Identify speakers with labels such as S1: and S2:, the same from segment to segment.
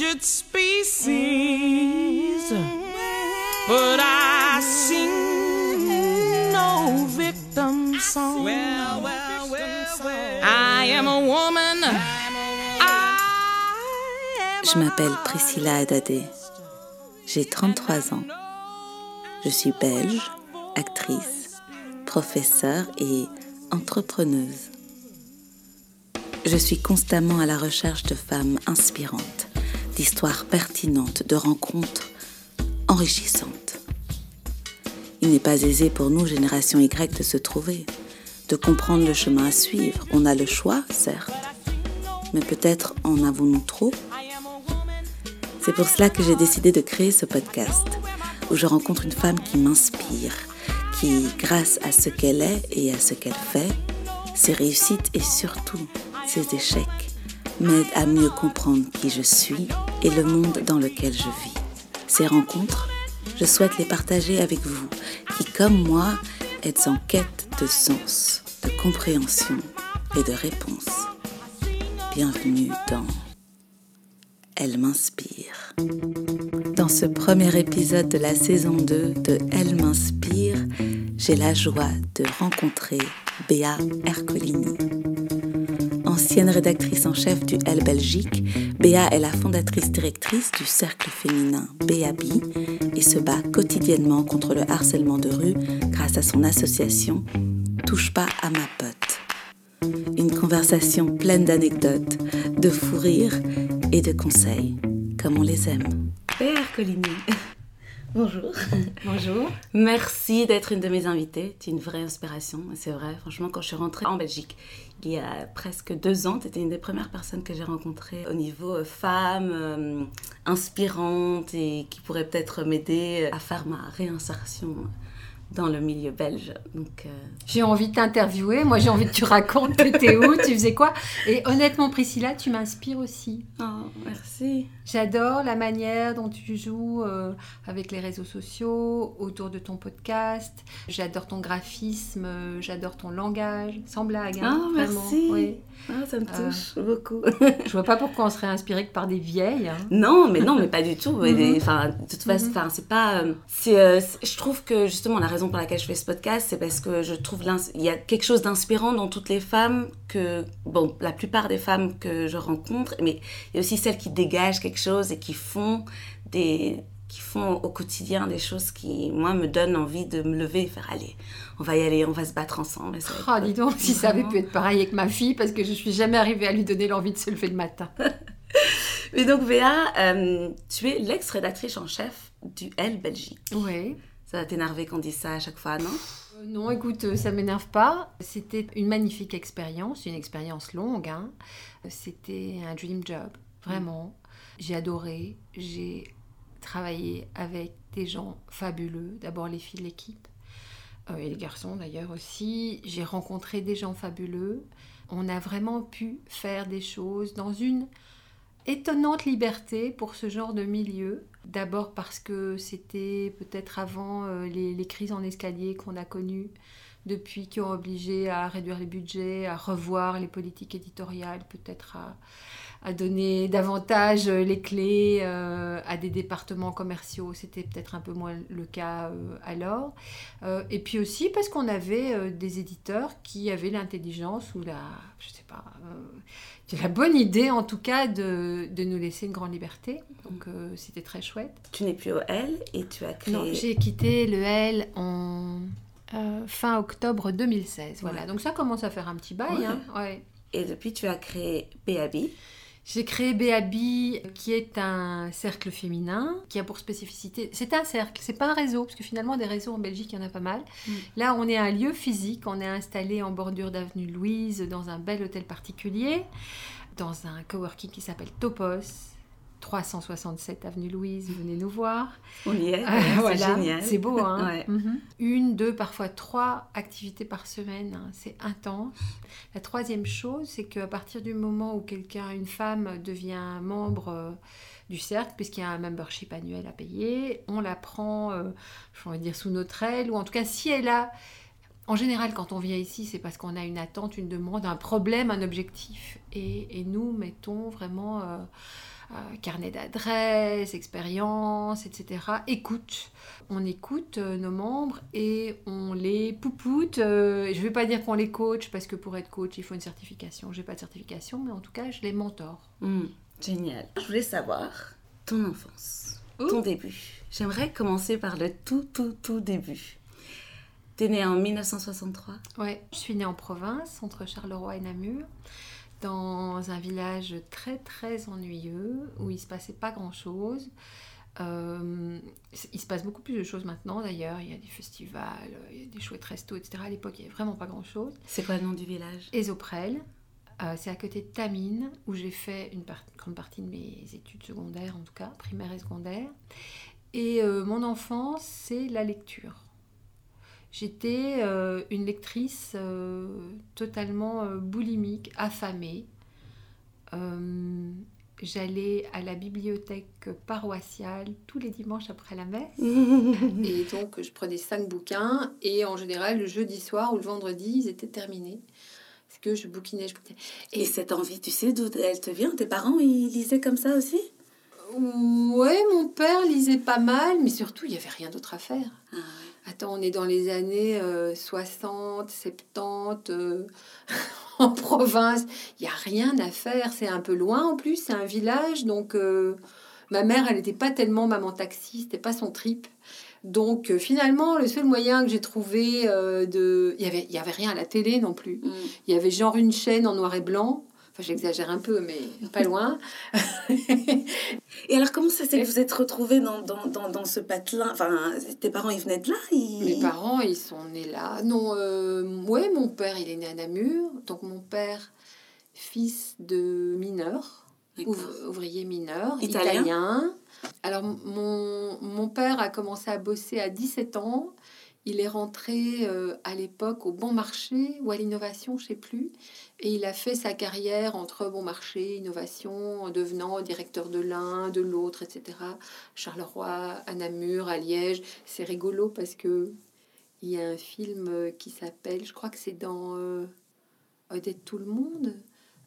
S1: endangered species. But I sing no victim song. I am a woman.
S2: Je m'appelle Priscilla Adadé. J'ai 33 ans. Je suis belge, actrice, professeure et entrepreneuse. Je suis constamment à la recherche de femmes inspirantes, d'histoires pertinentes, de rencontres enrichissantes. Il n'est pas aisé pour nous, génération Y, de se trouver, de comprendre le chemin à suivre. On a le choix, certes, mais peut-être en avons-nous trop C'est pour cela que j'ai décidé de créer ce podcast, où je rencontre une femme qui m'inspire, qui, grâce à ce qu'elle est et à ce qu'elle fait, ses réussites et surtout ses échecs, m'aident à mieux comprendre qui je suis et le monde dans lequel je vis. Ces rencontres, je souhaite les partager avec vous, qui, comme moi, êtes en quête de sens, de compréhension et de réponse. Bienvenue dans Elle m'inspire. Dans ce premier épisode de la saison 2 de Elle m'inspire, j'ai la joie de rencontrer Béa Ercolini. Ancienne rédactrice en chef du Elle Belgique, Béa est la fondatrice directrice du cercle féminin Béabi et se bat quotidiennement contre le harcèlement de rue grâce à son association Touche pas à ma pote. Une conversation pleine d'anecdotes, de fou rires et de conseils, comme on les aime. Béa Ercolini. Bonjour.
S3: Bonjour.
S2: Merci d'être une de mes invitées. Tu es une vraie inspiration. C'est vrai, franchement, quand je suis rentrée en Belgique, il y a presque deux ans, tu étais une des premières personnes que j'ai rencontrées au niveau euh, femme, euh, inspirante et qui pourrait peut-être m'aider à faire ma réinsertion dans le milieu belge. Donc, euh,
S3: J'ai envie de t'interviewer. Moi, j'ai envie que tu racontes, tu étais où, tu faisais quoi. Et honnêtement, Priscilla, tu m'inspires aussi.
S2: Oh, merci.
S3: J'adore la manière dont tu joues euh, avec les réseaux sociaux, autour de ton podcast. J'adore ton graphisme, euh, j'adore ton langage. Sans blague, hein,
S2: oh,
S3: vraiment.
S2: merci.
S3: Oui.
S2: Ah, ça me touche beaucoup.
S3: Je vois pas pourquoi on serait inspiré que par des vieilles. hein.
S2: Non, mais non, mais pas du tout. Enfin, de toute façon, c'est pas. euh, C'est, c'est- je trouve que justement la raison pour laquelle je fais ce podcast, c'est parce que je trouve il y a quelque chose d'inspirant dans toutes les femmes que, bon, la plupart des femmes que je rencontre, mais il y a aussi celles qui dégagent quelque chose et qui font des qui font au quotidien des choses qui, moi, me donnent envie de me lever et faire allez, on va y aller, on va se battre ensemble.
S3: Oh, dis donc, si ça avait pu être pareil avec ma fille, parce que je suis jamais arrivée à lui donner l'envie de se lever le matin.
S2: Mais donc, Véa, euh, tu es l'ex-rédactrice en chef du Elle Belgique.
S3: Oui.
S2: Ça va t'énerver qu'on dise ça à chaque fois, non?
S3: Euh, Non, écoute, euh, ça m'énerve pas. C'était une magnifique expérience, une expérience longue. hein. C'était un dream job, vraiment. J'ai adoré. J'ai travaillé avec des gens fabuleux. D'abord les filles de l'équipe euh, et les garçons d'ailleurs aussi. J'ai rencontré des gens fabuleux. On a vraiment pu faire des choses dans une étonnante liberté pour ce genre de milieu. D'abord parce que c'était peut-être avant euh, les, les crises en escalier qu'on a connues depuis, qui ont obligé à réduire les budgets, à revoir les politiques éditoriales, peut-être à, à donner davantage euh, les clés euh, à des départements commerciaux. C'était peut-être un peu moins le cas euh, alors. Euh, et puis aussi parce qu'on avait des éditeurs qui avaient l'intelligence ou la, je sais pas, la bonne idée en tout cas de, de nous laisser une grande liberté. Donc c'était très chouette.
S2: Tu n'es plus au L et tu as créé.
S3: Non, j'ai quitté le L en euh, fin octobre 2016. Voilà,
S2: Ouais.
S3: donc ça commence à faire un petit bail.
S2: Ouais.
S3: hein, ouais.
S2: Et depuis, tu as créé BAB.
S3: J'ai créé BABI, qui est un cercle féminin, qui a pour spécificité. C'est un cercle, c'est pas un réseau, parce que finalement, des réseaux en Belgique, il y en a pas mal.
S2: Mm.
S3: Là, on est un lieu physique, on est installé en bordure d'avenue Louise, dans un bel hôtel particulier, dans un coworking qui s'appelle Topos. 367 avenue Louise, venez nous voir.
S2: On y est.
S3: Ah,
S2: c'est
S3: voilà,
S2: génial.
S3: C'est beau, hein
S2: Ouais.
S3: Mhm. Une, deux, parfois trois activités par semaine. hein, C'est intense. La troisième chose, c'est qu'à partir du moment où quelqu'un, une femme, devient membre euh, du cercle, puisqu'il y a un membership annuel à payer, on la prend, euh, j'ai envie de dire, sous notre aile, ou en tout cas, si elle a... En général, quand on vient ici, c'est parce qu'on a une attente, une demande, un problème, un objectif. Et, et nous mettons vraiment euh, carnet d'adresses, expérience, etc. Écoute. On écoute euh, nos membres et on les poupoute. Euh, je ne vais pas dire qu'on les coach parce que pour être coach, il faut une certification. Je n'ai pas de certification, mais en tout cas, je les mentor.
S2: Hmm, génial. Je voulais savoir ton enfance, ton début. J'aimerais commencer par le tout, tout, tout début. Tu es née en 1963
S3: Ouais, je suis née en province, entre Charleroi et Namur dans un village très très ennuyeux où il se passait pas grand chose. Euh, il se passe beaucoup plus de choses maintenant d'ailleurs. Il y a des festivals, il y a des chouettes restos, etc. À l'époque, il n'y avait vraiment pas grand chose.
S2: C'est quoi le nom du village?
S3: Esoprel. Euh, c'est à côté de Tamine où j'ai fait une grande partie de mes études secondaires, en tout cas, primaire et secondaire. Et euh, mon enfance, c'est la lecture. J'étais euh, une lectrice euh, totalement euh, boulimique, affamée. J'allais à la bibliothèque paroissiale tous les dimanches après la messe. et donc, je prenais cinq bouquins. Et en général, le jeudi soir ou le vendredi, ils étaient terminés. Parce que je bouquinais, je bouquinais.
S2: Et, cette envie, tu sais d'où elle te vient? Tes parents, ils lisaient comme ça aussi?
S3: Ouais, mon père lisait pas mal, mais surtout, il n'y avait rien d'autre à faire. Ah Attends, on est dans les années 60, euh, 70, euh, en province. Il n'y a rien à faire. C'est un peu loin en plus, c'est un village. Donc, euh, ma mère, elle n'était pas tellement maman taxi, c'était pas son trip. Donc, finalement, le seul moyen que j'ai trouvé de. Il n'y avait, y avait rien à la télé non plus. Mm. Il y avait genre une chaîne en noir et blanc j'exagère un peu, mais pas loin.
S2: et alors, comment ça s'est que vous êtes retrouvés dans, dans, dans, dans ce patelin? Enfin, tes parents, ils venaient de là
S3: Mes parents, ils sont nés là. Non, euh, ouais, mon père, il est né à Namur. Donc, mon père, fils de mineur, ouvrier mineur, italien. Alors, mon, mon père a commencé à bosser à 17 ans. Il est rentré euh, à l'époque au bon marché ou à l'innovation, je sais plus. Et il a fait sa carrière entre bon marché, innovation, en devenant directeur de l'un, de l'autre, etc. Charleroi, à Namur, à Liège. C'est rigolo parce que il y a un film qui s'appelle, je crois que c'est dans euh, Odette Tout le Monde.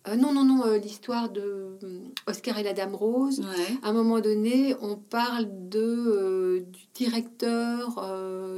S3: Euh, non, non, non, euh, l'histoire de euh, Oscar et la Dame Rose. À un moment donné, on parle de, du directeur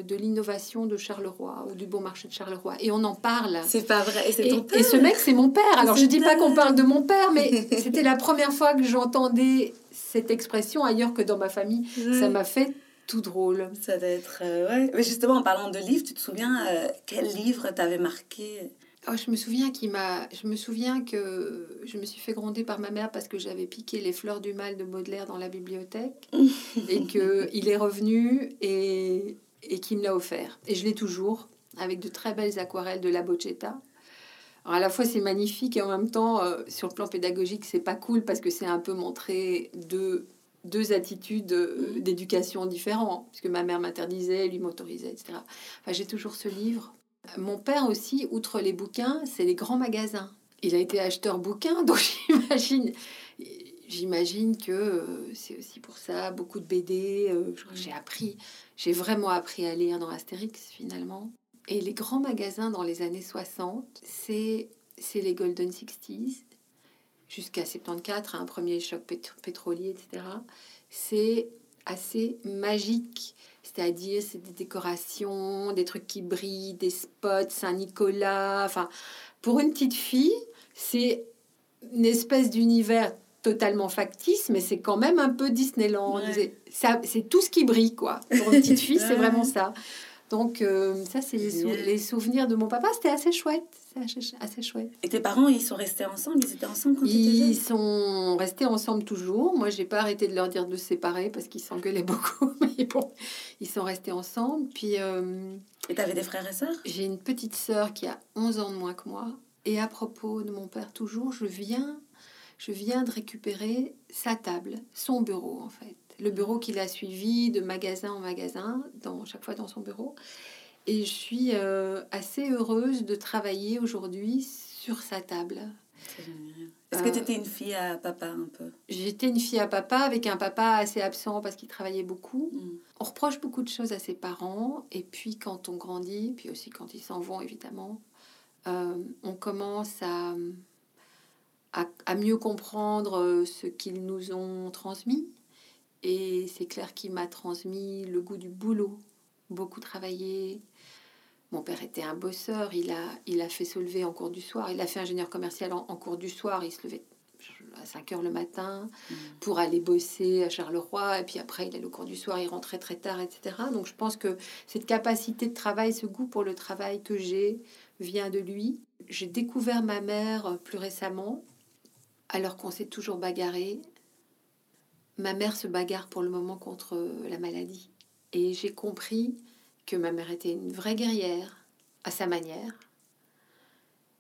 S3: de l'innovation de Charleroi ou du bon marché de Charleroi. Et on en parle.
S2: C'est pas vrai.
S3: Et, et, ce mec, c'est mon père. Alors, je dis pas qu'on parle de mon père, mais c'était la première fois que j'entendais cette expression ailleurs que dans ma famille. Ça m'a fait tout drôle.
S2: Ça doit être. ouais. Mais justement, en parlant de livres, tu te souviens quel livre t'avait marqué?
S3: Oh, je me souviens qu'il m'a. Je me souviens que je me suis fait gronder par ma mère parce que j'avais piqué les fleurs du mal de Baudelaire dans la bibliothèque et que il est revenu et et qu'il me l'a offert. Et je l'ai toujours avec de très belles aquarelles de la Bocetta. Alors à la fois c'est magnifique et en même temps euh, sur le plan pédagogique c'est pas cool parce que c'est un peu montrer deux deux attitudes euh, d'éducation différentes puisque ma mère m'interdisait, lui m'autorisait, etc. Enfin, j'ai toujours ce livre mon père aussi, outre les bouquins, c'est les grands magasins. Il a été acheteur bouquins, donc j'imagine, j'imagine que euh, c'est aussi pour ça beaucoup de BD. Euh, j'ai appris, j'ai vraiment appris à lire dans Astérix finalement. Et les grands magasins dans les années 60, c'est c'est les Golden Sixties jusqu'à 74, un premier choc pétrolier, etc. C'est assez magique c'est-à-dire c'est des décorations, des trucs qui brillent, des spots, Saint-Nicolas. Enfin, pour une petite fille, c'est une espèce d'univers totalement factice, mais c'est quand même un peu Disneyland. C'est tout ce qui brille, quoi. Pour une petite fille, c'est vraiment ça. Donc, euh, ça, c'est les, souvenirs de mon papa. C'était assez chouette. C'est assez, chouette.
S2: Et tes parents, ils sont restés ensemble? Ils étaient ensemble quand
S3: Ils sont restés ensemble toujours. Moi, j'ai pas arrêté de leur dire de se séparer parce qu'ils s'engueulaient beaucoup. Mais bon, ils sont restés ensemble. Puis. Euh,
S2: et tu avais des frères et sœurs?
S3: J'ai une petite sœur qui a 11 ans de moins que moi. Et à propos de mon père, toujours, je viens, je viens de récupérer sa table, son bureau en fait le bureau qu'il a suivi de magasin en magasin, dans, chaque fois dans son bureau. Et je suis euh, assez heureuse de travailler aujourd'hui sur sa table.
S2: Est-ce que tu étais une fille à papa un peu?
S3: J'étais une fille à papa avec un papa assez absent parce qu'il travaillait beaucoup. Mm. On reproche beaucoup de choses à ses parents et puis quand on grandit, puis aussi quand ils s'en vont évidemment, euh, on commence à, à, à mieux comprendre euh, ce qu'ils nous ont transmis. Et c'est clair qu'il m'a transmis le goût du boulot, beaucoup travaillé. Mon père était un bosseur, il a, il a fait se lever en cours du soir, il a fait ingénieur commercial en, en cours du soir, il se levait à 5 heures le matin pour aller bosser à Charleroi, et puis après il allait au cours du soir, il rentrait très tard, etc. Donc je pense que cette capacité de travail, ce goût pour le travail que j'ai, vient de lui. J'ai découvert ma mère plus récemment, alors qu'on s'est toujours bagarré. Ma mère se bagarre pour le moment contre la maladie. Et j'ai compris que ma mère était une vraie guerrière à sa manière,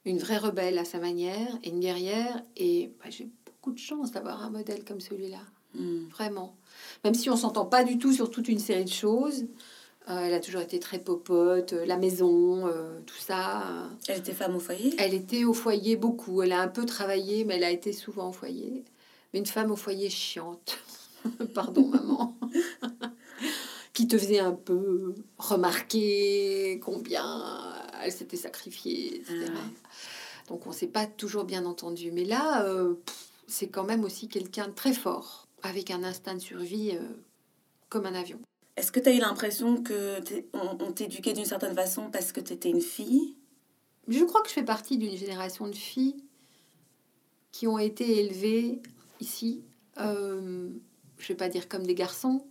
S3: une vraie rebelle à sa manière, et une guerrière. Et bah, j'ai beaucoup de chance d'avoir un modèle comme celui-là,
S2: Hmm.
S3: vraiment. Même si on s'entend pas du tout sur toute une série de choses, euh, elle a toujours été très popote, euh, la maison, euh, tout ça.
S2: Elle était femme au foyer?
S3: Elle était au foyer beaucoup. Elle a un peu travaillé, mais elle a été souvent au foyer. Mais une femme au foyer chiante. Pardon, maman. qui te faisait un peu remarquer combien elle s'était sacrifiée, etc.
S2: Ah.
S3: Donc on s'est pas toujours bien entendu. Mais là, euh, c'est quand même aussi quelqu'un de très fort, avec un instinct de survie euh, comme un avion.
S2: Est-ce que tu as eu l'impression que on t'éduquait d'une certaine façon parce que tu étais une fille?
S3: Je crois que je fais partie d'une génération de filles qui ont été élevées ici, euh, je vais pas dire comme des garçons,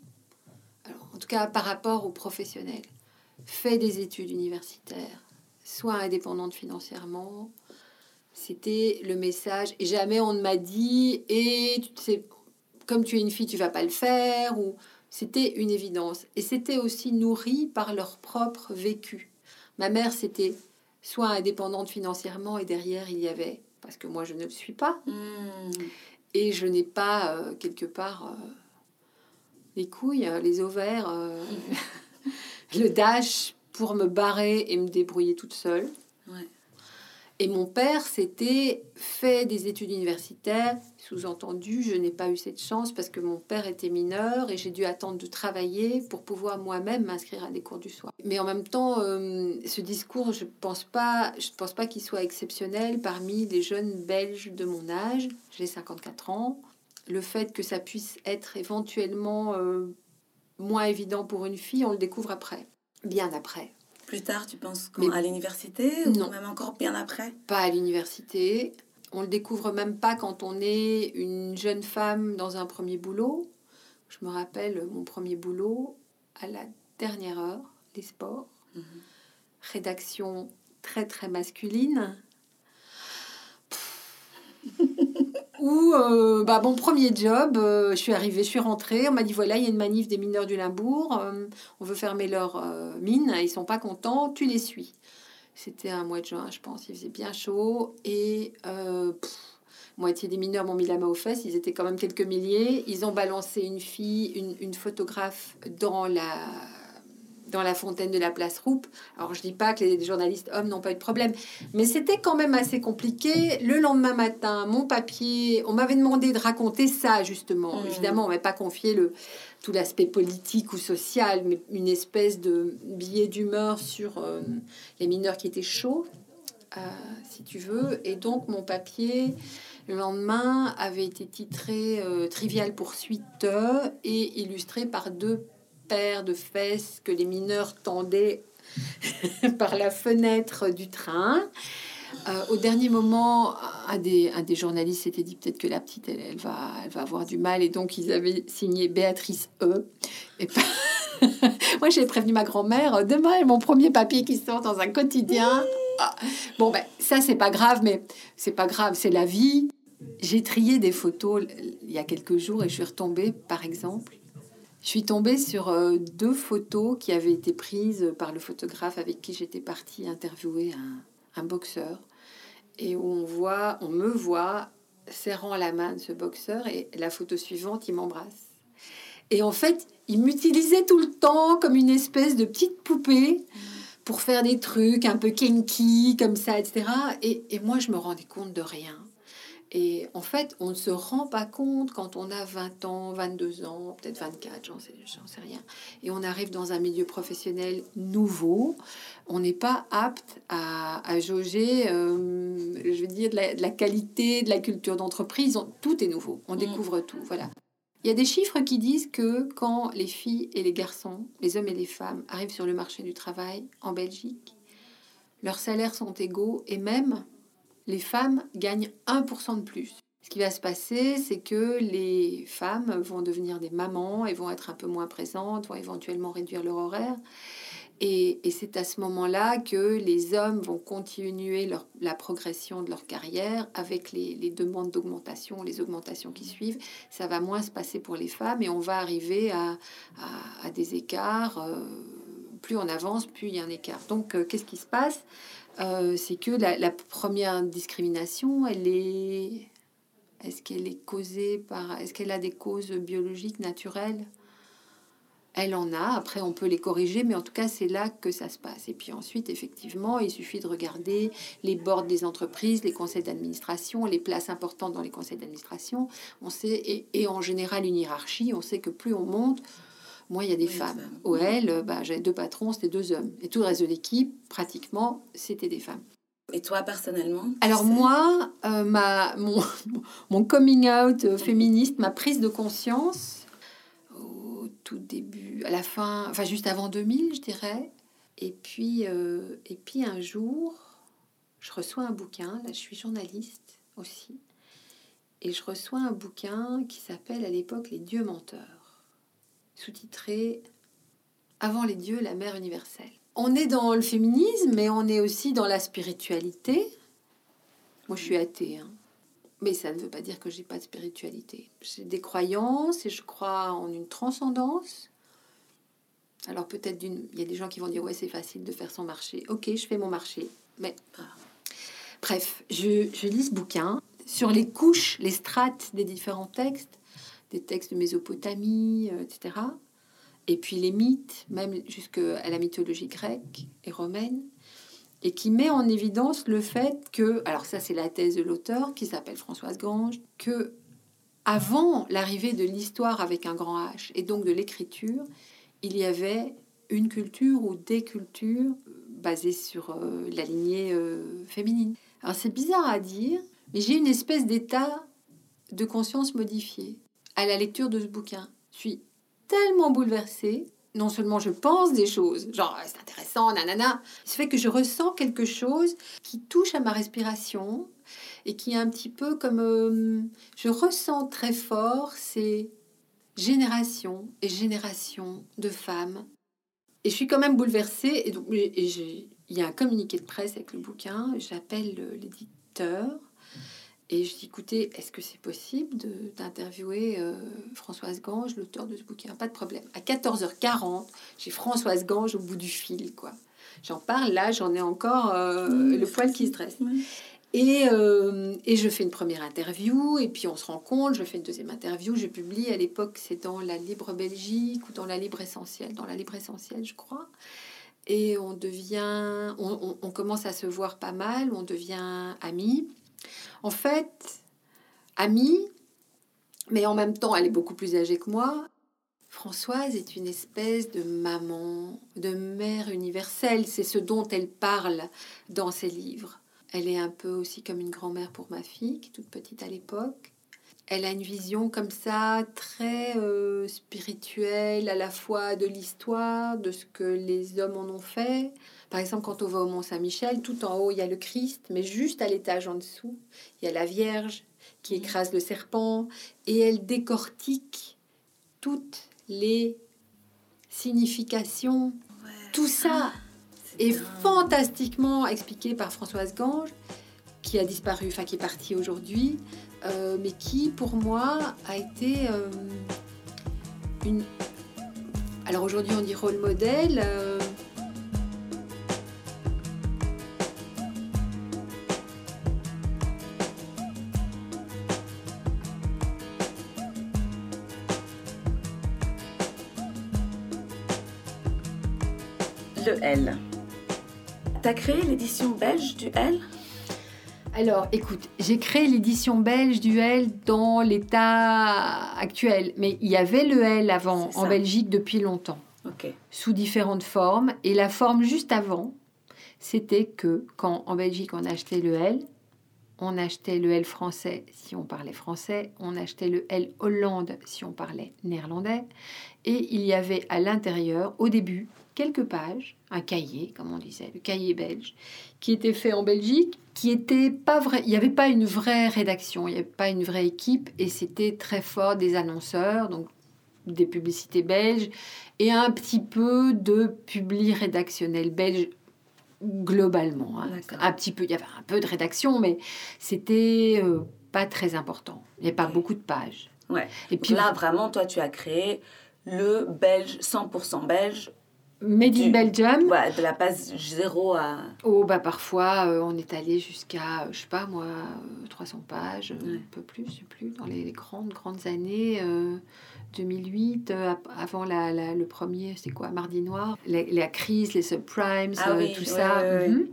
S3: alors, en tout cas par rapport aux professionnels. Fait des études universitaires, soit indépendantes financièrement. C'était le message. Et jamais on ne m'a dit, et tu sais, comme tu es une fille, tu vas pas le faire. Ou c'était une évidence. Et c'était aussi nourri par leur propre vécu. Ma mère, c'était soit indépendante financièrement et derrière il y avait, parce que moi je ne le suis pas,
S2: Hmm.
S3: et je n'ai pas euh, quelque part euh, les couilles, euh, les ovaires, euh, le dash pour me barrer et me débrouiller toute seule.
S2: Ouais.
S3: Et mon père, c'était fait des études universitaires. Sous-entendu, je n'ai pas eu cette chance parce que mon père était mineur et j'ai dû attendre de travailler pour pouvoir moi-même m'inscrire à des cours du soir. Mais en même temps, euh, ce discours, je pense pas, je pense pas qu'il soit exceptionnel parmi les jeunes Belges de mon âge. J'ai 54 ans. Le fait que ça puisse être éventuellement euh, moins évident pour une fille, on le découvre après, bien après.
S2: Plus tard, tu penses quand,
S3: Mais-
S2: à l'université
S3: Non.
S2: même encore bien après?
S3: Pas à l'université. On le découvre même pas quand on est une jeune femme dans un premier boulot. Je me rappelle mon premier boulot à la dernière heure, les sports. Rédaction très très masculine. Où, euh, bah, mon premier job, euh, je suis arrivée, je suis rentrée, on m'a dit voilà, il y a une manif des mineurs du Limbourg, euh, on veut fermer leur mine, ils sont pas contents, tu les suis. C'était un mois de juin, je pense. Il faisait bien chaud. Et moitié des mineurs m'ont mis la main aux fesses. Ils étaient quand même quelques milliers. Ils ont balancé une fille, une photographe dans la dans la fontaine de la place Roupe. Alors je dis pas que les journalistes hommes n'ont pas eu de problème, mais c'était quand même assez compliqué. Le lendemain matin, mon papier, on m'avait demandé de raconter ça justement.
S2: Mhm.
S3: Évidemment, on m'avait pas confié le tout l'aspect politique ou social, mais une espèce de billet d'humeur sur euh, les mineurs qui étaient chauds, euh, si tu veux. Et donc, mon papier, le lendemain, avait été titré euh, Trivial poursuite euh, et illustré par deux paires de fesses que les mineurs tendaient par la fenêtre du train. Euh, au dernier moment, un des, journalistes s'était dit peut-être que la petite, elle, va, elle va avoir du mal. Et donc, ils avaient signé Béatrice E. Et pas- Moi, j'ai prévenu ma grand-mère, demain, mon premier papier qui sort dans un quotidien. Ah. Bon, ben, ça, c'est pas grave, mais c'est pas grave, c'est la vie. J'ai trié des photos il y a quelques jours et je suis retombée, par exemple, je suis tombée sur euh, deux photos qui avaient été prises par le photographe avec qui j'étais partie interviewer un, boxeur. Et où on voit, on me voit serrant la main de ce boxeur et la photo suivante, il m'embrasse. Et en fait, il m'utilisait tout le temps comme une espèce de petite poupée pour faire des trucs un peu kinky, comme ça, etc. Et, et moi, je me rendais compte de rien. Et en fait, on ne se rend pas compte quand on a 20 ans, 22 ans, peut-être 24, j'en sais, j'en sais rien. Et on arrive dans un milieu professionnel nouveau. On n'est pas apte à, à jauger, euh, je veux dire, de la, de la qualité, de la culture d'entreprise. On- Tout est nouveau. On
S2: Mm.
S3: découvre tout. Voilà. Il y a des chiffres qui disent que quand les filles et les garçons, les hommes et les femmes arrivent sur le marché du travail en Belgique, leurs salaires sont égaux et même les femmes gagnent 1% de plus. Ce qui va se passer, c'est que les femmes vont devenir des mamans et vont être un peu moins présentes, vont éventuellement réduire leur horaire. Et, c'est à ce moment-là que les hommes vont continuer la progression de leur carrière avec les, demandes d'augmentation, les augmentations qui suivent. Ça va moins se passer pour les femmes et on va arriver à des écarts. euh, plus on avance, plus il y a un écart. Donc, euh, qu'est-ce qui se passe? Euh, C'est que la, première discrimination, elle est... Est-ce qu'elle est causée par... Est-ce qu'elle a des causes biologiques, naturelles? Elle en a. Après, on peut les corriger, mais en tout cas, c'est là que ça se passe. Et puis ensuite, effectivement, il suffit de regarder les boards des entreprises, les conseils d'administration, les places importantes dans les conseils d'administration. On sait, et, et en général, une hiérarchie, on sait que plus on monte, moins il y a des
S2: Oui,
S3: femmes. OL, bah, j'avais deux patrons, c'était deux hommes. Et tout le reste de l'équipe, pratiquement, c'était des femmes.
S2: Et toi, personnellement
S3: Alors moi, euh, ma, mon, mon coming out euh, féministe, ma prise de conscience, au tout début, à la fin, enfin juste avant 2000, je dirais. Et puis, euh, et puis un jour, je reçois un bouquin, là je suis journaliste aussi, et je reçois un bouquin qui s'appelle à l'époque Les dieux menteurs, sous-titré Avant les dieux, la mère universelle. On est dans le féminisme, mais on est aussi dans la spiritualité. Moi, je suis athée, hein. mais ça ne veut pas dire que j'ai pas de spiritualité. J'ai des croyances et je crois en une transcendance. Alors peut-être d'une, il y a des gens qui vont dire ouais c'est facile de faire son marché. Ok, je fais mon marché, mais bref, je, je lis ce bouquin sur les couches, les strates des différents textes, des textes de Mésopotamie, euh, etc. Et puis les mythes, même jusqu'à la mythologie grecque et romaine, et qui met en évidence le fait que, alors ça c'est la thèse de l'auteur qui s'appelle Françoise Grange, que avant l'arrivée de l'histoire avec un grand H et donc de l'écriture, il y avait une culture ou des cultures euh, basées sur euh, la lignée féminine. Alors c'est bizarre à dire, mais j'ai une espèce d'état de conscience modifié à la lecture de ce bouquin. Je suis tellement bouleversée. Non seulement je pense des choses, genre c'est intéressant, nanana, ça fait que je ressens quelque chose qui touche à ma respiration et qui est un petit peu comme euh, je ressens très fort ces générations et générations de femmes. Et je suis quand même bouleversée. Et donc, il y a un communiqué de presse avec le bouquin. J'appelle le- l'éditeur et je dis écoutez, est-ce que c'est possible d'interviewer euh, Françoise Gange, l'auteur de ce bouquin? Pas de problème. À 14h40, j'ai Françoise Gange au bout du fil, quoi. J'en parle là, j'en ai encore euh,
S2: Mmh,
S3: le poil qui se dresse. Et, euh, et je fais une première interview, et puis on se rend compte, je fais une deuxième interview, je publie à l'époque, c'est dans la Libre Belgique ou dans la Libre Essentielle, dans la Libre Essentielle, je crois. Et on devient, on, on- on commence à se voir pas mal, on devient amis. En fait, amis, mais en même temps, elle est beaucoup plus âgée que moi. Françoise est une espèce de maman, de mère universelle, c'est ce dont elle parle dans ses livres. Elle est un peu aussi comme une grand-mère pour ma fille, qui est toute petite à l'époque. Elle a une vision comme ça, très euh, spirituelle, à la fois de l'histoire, de ce que les hommes en ont fait. Par exemple, quand on va au Mont-Saint-Michel, tout en haut, il y a le Christ, mais juste à l'étage en dessous, il y a la Vierge qui écrase le serpent, et elle décortique toutes les significations. Tout ça
S2: C'est
S3: est
S2: bien.
S3: fantastiquement expliqué par Françoise Gange, qui a disparu, enfin qui est partie aujourd'hui, euh, mais qui pour moi a été euh, une. Alors aujourd'hui on dit rôle modèle. euh,
S2: Le L. T'as créé l'édition belge du L?
S3: Alors, écoute, j'ai créé l'édition belge du L dans l'état actuel, mais il y avait le L avant en. Belgique depuis longtemps, sous différentes formes. Et la forme juste avant, c'était que quand en Belgique on achetait le L, on achetait le L français si on parlait français, on achetait le L Hollande si on parlait néerlandais, et il y avait à l'intérieur, au début, quelques pages, un cahier, comme on disait, le cahier belge, qui était fait en Belgique, qui était pas vrai. Il n'y avait pas une vraie rédaction, il n'y avait pas une vraie équipe, et c'était très fort des annonceurs, donc des publicités belges, et un petit peu de publi rédactionnel belge globalement. hein. Un petit peu, il y avait un peu de rédaction, mais c'était euh, pas très important. Il n'y avait pas beaucoup de pages.
S2: Ouais.
S3: Et puis
S2: là, vraiment, toi, tu as créé le belge, 100% belge,
S3: Made in Belgium.
S2: ouais, de la page 0 à.
S3: Oh, bah parfois, euh, on est allé jusqu'à, euh, je sais pas moi, euh, 300 pages, euh,
S2: Ouais.
S3: un peu plus, je sais plus, dans les, les grandes, grandes années. euh, 2008, euh, avant la, la- le premier, c'est quoi, Mardi Noir, la, la crise, les subprimes,
S2: Ah oui,
S3: tout
S2: ouais,
S3: ça. mhm.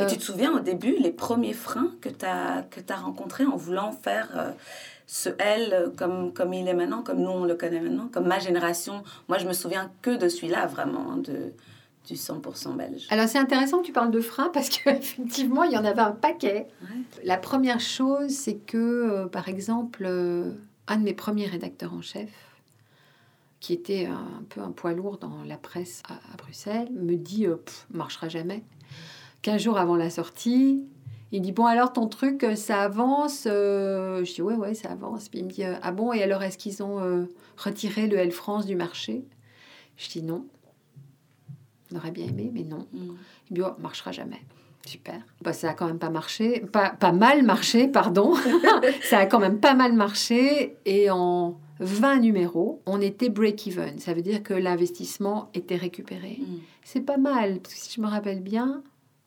S2: Et tu te souviens au début, les premiers freins que tu as, que as rencontrés en voulant faire ce L euh, comme, comme il est maintenant, comme nous on le connaît maintenant, comme ma génération. Moi, je me souviens que de celui-là, vraiment, hein, de, du 100% belge.
S3: Alors c'est intéressant que tu parles de freins parce qu'effectivement, il y en avait un paquet.
S2: Ouais.
S3: La première chose, c'est que, euh, par exemple, euh, un de mes premiers rédacteurs en chef, qui était un, un peu un poids lourd dans la presse à, à Bruxelles, me dit euh, Pff, marchera jamais. 15 jours avant la sortie, il dit Bon, alors ton truc, euh, ça avance Euh, Je dis Ouais, ouais, ça avance. Puis il me dit euh, Ah bon, et alors est-ce qu'ils ont euh, retiré le L France du marché? Je dis Non. On aurait bien aimé, mais non.
S2: Mm.
S3: Il me dit, oh, marchera jamais. Super. Bah, ça a quand même pas marché. Pas, pas mal marché, pardon. ça a quand même pas mal marché. Et en 20 numéros, on était break-even. Ça veut dire que l'investissement était récupéré.
S2: Mm.
S3: C'est pas mal. Parce que si je me rappelle bien,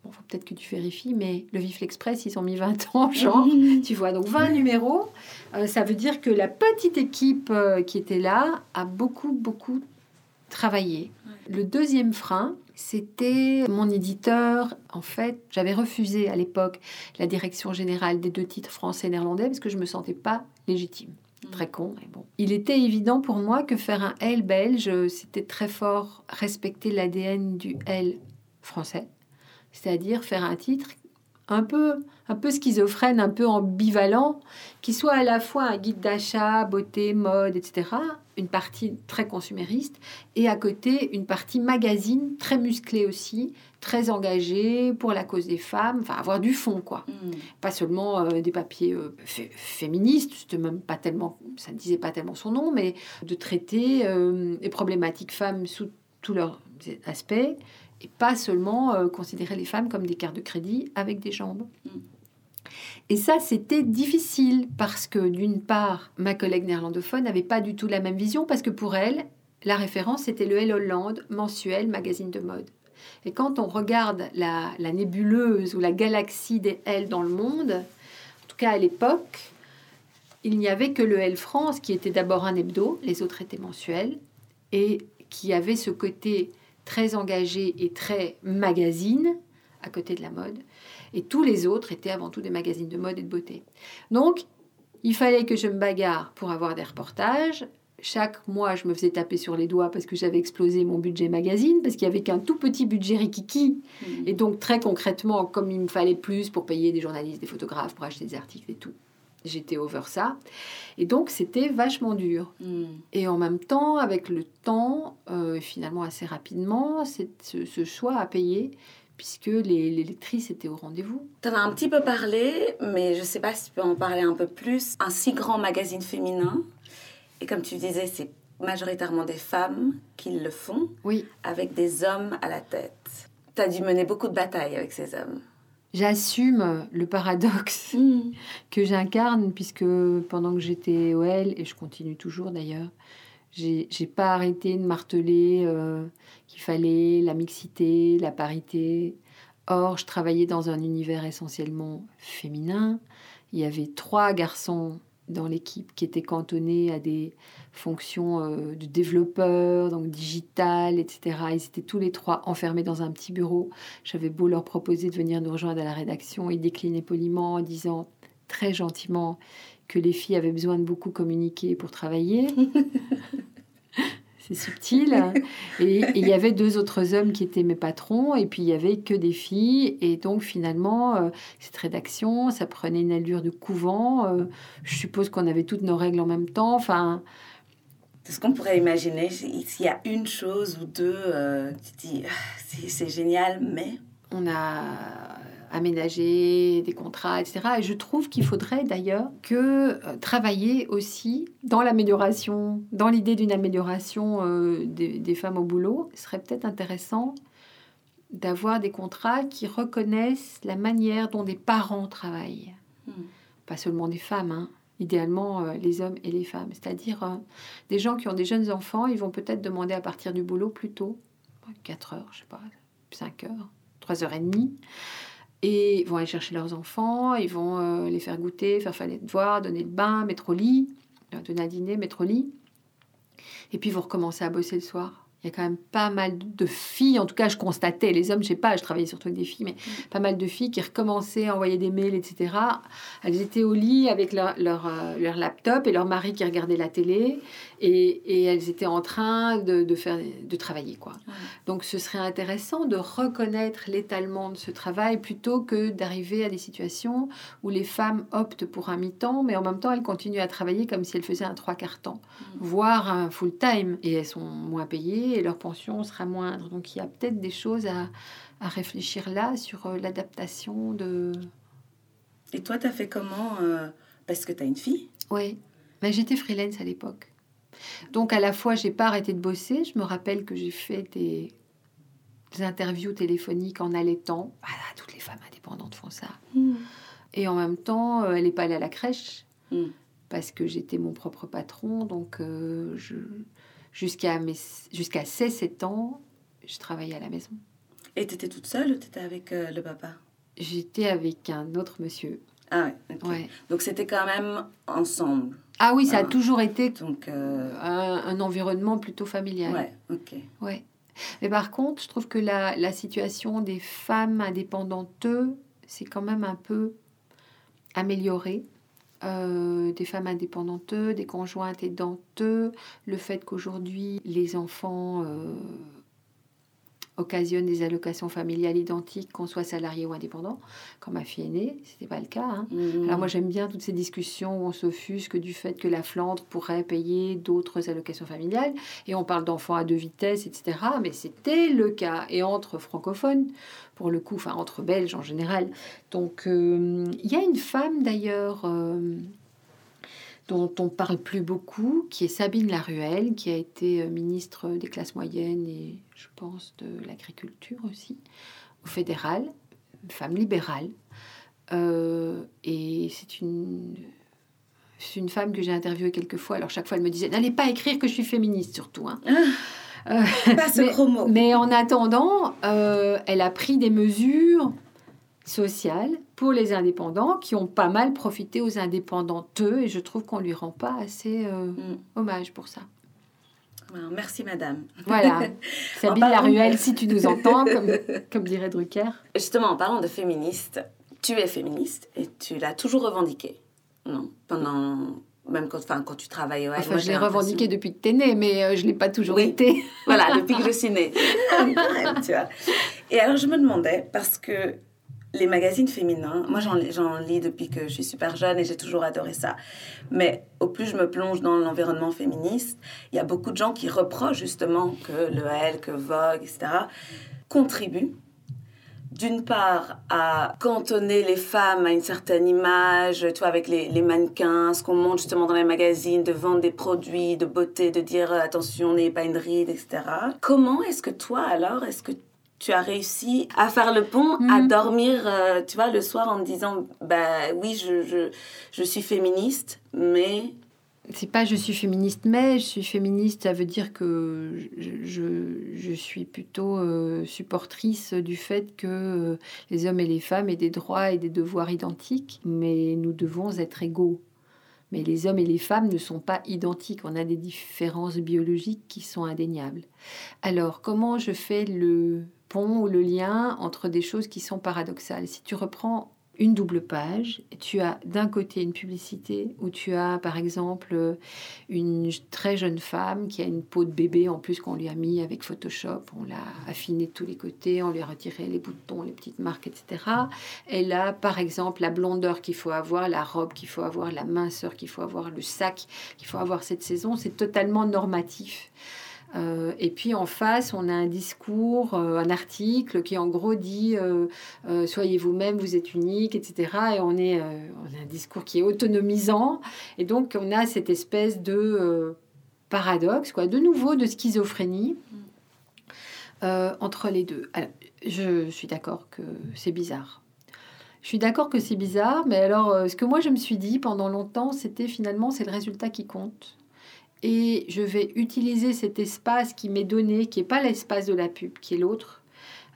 S3: bon, faut peut-être que tu vérifies, mais le Vif l'Express, ils ont mis 20 ans, genre. Tu vois, donc 20 numéros, euh, ça veut dire que la petite équipe euh, qui était là a beaucoup, beaucoup travaillé. Le deuxième frein, c'était mon éditeur. En fait, j'avais refusé à l'époque la direction générale des deux titres français et néerlandais parce que je me sentais pas légitime.
S2: Mm.
S3: Très con, mais bon. Il était évident pour moi que faire un L belge, c'était très fort respecter l'ADN du L français. C'est-à-dire faire un titre un peu, un peu schizophrène, un peu ambivalent, qui soit à la fois un guide d'achat, beauté, mode, etc., une partie très consumériste, et à côté une partie magazine, très musclée aussi, très engagée pour la cause des femmes, enfin avoir du fond, quoi.
S2: Mm.
S3: Pas seulement euh, des papiers euh, fé- féministes, c'était même pas tellement, ça ne disait pas tellement son nom, mais de traiter euh, les problématiques femmes sous tous leurs aspects, et pas seulement euh, considérer les femmes comme des cartes de crédit avec des jambes.
S2: Mm.
S3: Et ça, c'était difficile parce que d'une part, ma collègue néerlandophone n'avait pas du tout la même vision parce que pour elle, la référence c'était le L Hollande mensuel magazine de mode. Et quand on regarde la, la nébuleuse ou la galaxie des L dans le monde, en tout cas à l'époque, il n'y avait que le L France qui était d'abord un hebdo, les autres étaient mensuels, et qui avait ce côté très engagé et très magazine à côté de la mode. Et tous les autres étaient avant tout des magazines de mode et de beauté. Donc, il fallait que je me bagarre pour avoir des reportages. Chaque mois, je me faisais taper sur les doigts parce que j'avais explosé mon budget magazine, parce qu'il n'y avait qu'un tout petit budget rikiki.
S2: Mm.
S3: Et donc, très concrètement, comme il me fallait plus pour payer des journalistes, des photographes, pour acheter des articles et tout, j'étais over ça. Et donc, c'était vachement dur.
S2: Mm.
S3: Et en même temps, avec le temps, euh, finalement assez rapidement, c'est ce, ce choix à payer, puisque les, les lectrices étaient au rendez-vous.
S2: Tu en as un petit peu parlé, mais je sais pas si tu peux en parler un peu plus. Un si grand magazine féminin, et comme tu disais, c'est majoritairement des femmes qui le font,
S3: Oui,
S2: avec des hommes à la tête. Tu as dû mener beaucoup de batailles avec ces hommes.
S3: J'assume le paradoxe que j'incarne, puisque pendant que j'étais OL, et je continue toujours d'ailleurs, j'ai j'ai pas arrêté de marteler euh, qu'il fallait la mixité, la parité. Or, je travaillais dans un univers essentiellement féminin. Il y avait trois garçons dans l'équipe qui étaient cantonnés à des fonctions euh, de développeurs, donc digital, etc. Ils étaient tous les trois enfermés dans un petit bureau. J'avais beau leur proposer de venir nous rejoindre à la rédaction, ils déclinaient poliment en disant très gentiment que les filles avaient besoin de beaucoup communiquer pour travailler. c'est subtil. Et il y avait deux autres hommes qui étaient mes patrons, et puis il y avait que des filles. Et donc finalement, euh, cette rédaction, ça prenait une allure de couvent. Euh, je suppose qu'on avait toutes nos règles en même temps. Enfin.
S2: Est-ce qu'on pourrait imaginer s'il y a une chose ou deux, euh, tu dis, ah, c'est génial, mais...
S3: On a aménager des contrats, etc. Et je trouve qu'il faudrait d'ailleurs que euh, travailler aussi dans l'amélioration, dans l'idée d'une amélioration euh, des, femmes au boulot, ce serait peut-être intéressant d'avoir des contrats qui reconnaissent la manière dont des parents travaillent. Hmm. Pas seulement des femmes, hein. idéalement euh, les hommes et les femmes. C'est-à-dire des gens qui ont des jeunes enfants, ils vont peut-être demander à partir du boulot plus tôt, 4 heures, je sais pas, 5 heures, 3 heures et demie. Et ils vont aller chercher leurs enfants, ils vont euh, les faire goûter, faire faire les devoirs, donner le bain, mettre au lit, euh, donner à dîner, mettre au lit. Et puis ils vont recommencer à bosser le soir il y a quand même pas mal de filles, en tout cas je constatais, les hommes, je sais pas, je travaillais surtout avec des filles, mais mm. pas mal de filles qui recommençaient à envoyer des mails, etc. Elles étaient au lit avec leur, leur, euh, leur laptop et leur mari qui regardait la télé et, et elles étaient en train de, de, faire, de travailler. Quoi. Donc ce serait intéressant de reconnaître l'étalement de ce travail plutôt que d'arriver à des situations où les femmes optent pour un mi-temps, mais en même temps elles continuent à travailler comme si elles faisaient un trois quarts temps, mm. voire un full-time, et elles sont moins payées et leur pension sera moindre. Donc il y a peut-être des choses à, à, réfléchir là sur euh, l'adaptation de...
S2: Et toi, tu as fait comment euh, Parce que tu as une fille?
S3: Oui, mais j'étais freelance à l'époque. Donc à la fois, j'ai pas arrêté de bosser. Je me rappelle que j'ai fait des, interviews téléphoniques en allaitant. Voilà, toutes les femmes indépendantes font ça. Hmm. Et en même temps, euh, elle n'est pas allée à la crèche. Hmm. Parce que j'étais mon propre patron, donc je, jusqu'à jusqu'à 16-7 ans, je travaillais à la maison.
S2: Et tu étais toute seule ou tu étais avec euh, le papa?
S3: J'étais avec un autre monsieur.
S2: Ah ouais, Donc c'était quand même ensemble.
S3: Ah oui, ça a ah. toujours été Donc, euh, un, environnement plutôt familial.
S2: Ouais, ok.
S3: Ouais. Mais par contre, je trouve que la, la situation des femmes indépendantes, c'est quand même un peu amélioré. Euh, des femmes indépendantes, des conjointes aidantes, le fait qu'aujourd'hui les enfants euh, occasionne des allocations familiales identiques, qu'on soit salarié ou indépendant. Quand ma fille est née, c'était pas le cas. Hein. Mmh. Alors moi j'aime bien toutes ces discussions où on s'offusque du fait que la Flandre pourrait payer d'autres allocations familiales et on parle d'enfants à deux vitesses, etc. Mais c'était le cas et entre francophones, pour le coup, enfin entre belges en général. Donc euh, il y a une femme d'ailleurs. Euh, dont on parle plus beaucoup, qui est Sabine Laruelle, qui a été euh, ministre des classes moyennes et je pense de l'agriculture aussi, au fédéral, femme libérale. Et c'est une, c'est une femme que j'ai interviewée quelques fois. Alors chaque fois, elle me disait N'allez pas écrire que je suis féministe, surtout. Hein.
S2: Ah, pas ce
S3: mais,
S2: gros mot.
S3: Mais en attendant, euh, elle a pris des mesures sociale pour les indépendants qui ont pas mal profité aux indépendanteux et je trouve qu'on lui rend pas assez euh, mm. hommage pour ça.
S2: Merci madame.
S3: Voilà. Sabine Laruelle, si tu nous entends, comme, comme dirait Drucker.
S2: Justement, en parlant de féministe, tu es féministe et tu l'as toujours revendiqué. Non, pendant même quand, enfin, quand tu travailles
S3: Enfin, je l'ai revendiqué depuis que tu es née, mais euh, je ne l'ai pas toujours été.
S2: voilà, depuis que je suis née. tu vois. Et alors, je me demandais, parce que les magazines féminins, moi j'en lis depuis que je suis super jeune et j'ai toujours adoré ça. Mais au plus je me plonge dans l'environnement féministe, il y a beaucoup de gens qui reprochent justement que le L, que Vogue, etc., contribuent d'une part à cantonner les femmes à une certaine image, tu vois, avec les, les mannequins, ce qu'on montre justement dans les magazines, de vendre des produits de beauté, de dire attention, n'ayez pas une ride, etc. Comment est-ce que toi alors, est-ce que tu as réussi à faire le pont, à mm. dormir, euh, tu vois, le soir en te disant, bah oui, je, je, je suis féministe, mais...
S3: C'est pas je suis féministe, mais je suis féministe, ça veut dire que je, je, suis plutôt euh, supportrice du fait que euh, les hommes et les femmes aient des droits et des devoirs identiques, mais nous devons être égaux Mais les hommes et les femmes ne sont pas identiques. On a des différences biologiques qui sont indéniables. Alors, comment je fais le pont ou le lien entre des choses qui sont paradoxales? Si tu reprends une double page. Tu as d'un côté une publicité où tu as par exemple une très jeune femme qui a une peau de bébé en plus qu'on lui a mis avec Photoshop. On l'a affiné de tous les côtés, on lui a retiré les boutons, les petites marques, etc. Elle a par exemple la blondeur qu'il faut avoir, la robe qu'il faut avoir, la minceur qu'il faut avoir, le sac qu'il faut avoir cette saison. C'est totalement normatif. Euh, et puis en face, on a un discours, euh, un article qui en gros dit euh, soyez vous-même, vous êtes unique, etc. Et on, est, on a un discours qui est autonomisant. Et donc on a cette espèce de paradoxe, quoi, de nouveau de schizophrénie entre les deux. je suis d'accord que c'est bizarre. Je suis d'accord que c'est bizarre, mais alors ce que moi je me suis dit pendant longtemps, c'était finalement c'est le résultat qui compte et je vais utiliser cet espace qui m'est donné, qui n'est pas l'espace de la pub, qui est l'autre,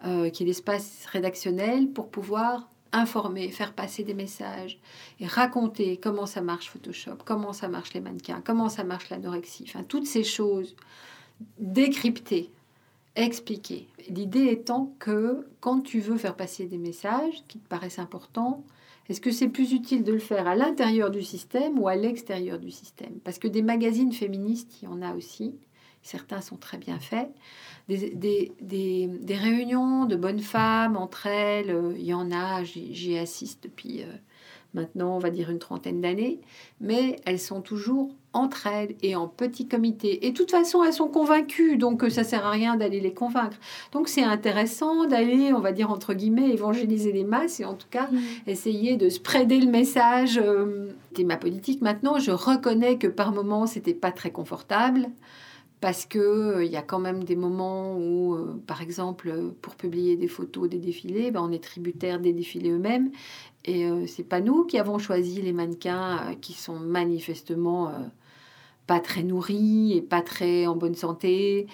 S3: euh, qui est l'espace rédactionnel, pour pouvoir informer, faire passer des messages et raconter comment ça marche Photoshop, comment ça marche les mannequins, comment ça marche l'anorexie, enfin toutes ces choses décryptées, expliquer. L'idée étant que quand tu veux faire passer des messages qui te paraissent importants, est-ce que c'est plus utile de le faire à l'intérieur du système ou à l'extérieur du système? Parce que des magazines féministes, il y en a aussi. Certains sont très bien faits. Des, des, réunions de bonnes femmes entre elles, euh, il y en a, j'y assiste depuis euh, maintenant, on va dire une trentaine d'années, mais elles sont toujours entre elles et en petit comité. Et de toute façon, elles sont convaincues, donc euh, ça sert à rien d'aller les convaincre. Donc c'est intéressant d'aller, on va dire entre guillemets, évangéliser les masses et en tout cas mm. essayer de spreader le message. Euh, c'est ma politique maintenant. Je reconnais que par moments, c'était pas très confortable parce que euh, y a quand même des moments où, par exemple, pour publier des photos des défilés, ben, on est tributaire des défilés eux-mêmes, et euh, c'est pas nous qui avons choisi les mannequins qui sont manifestement pas très nourris et pas très en bonne santé.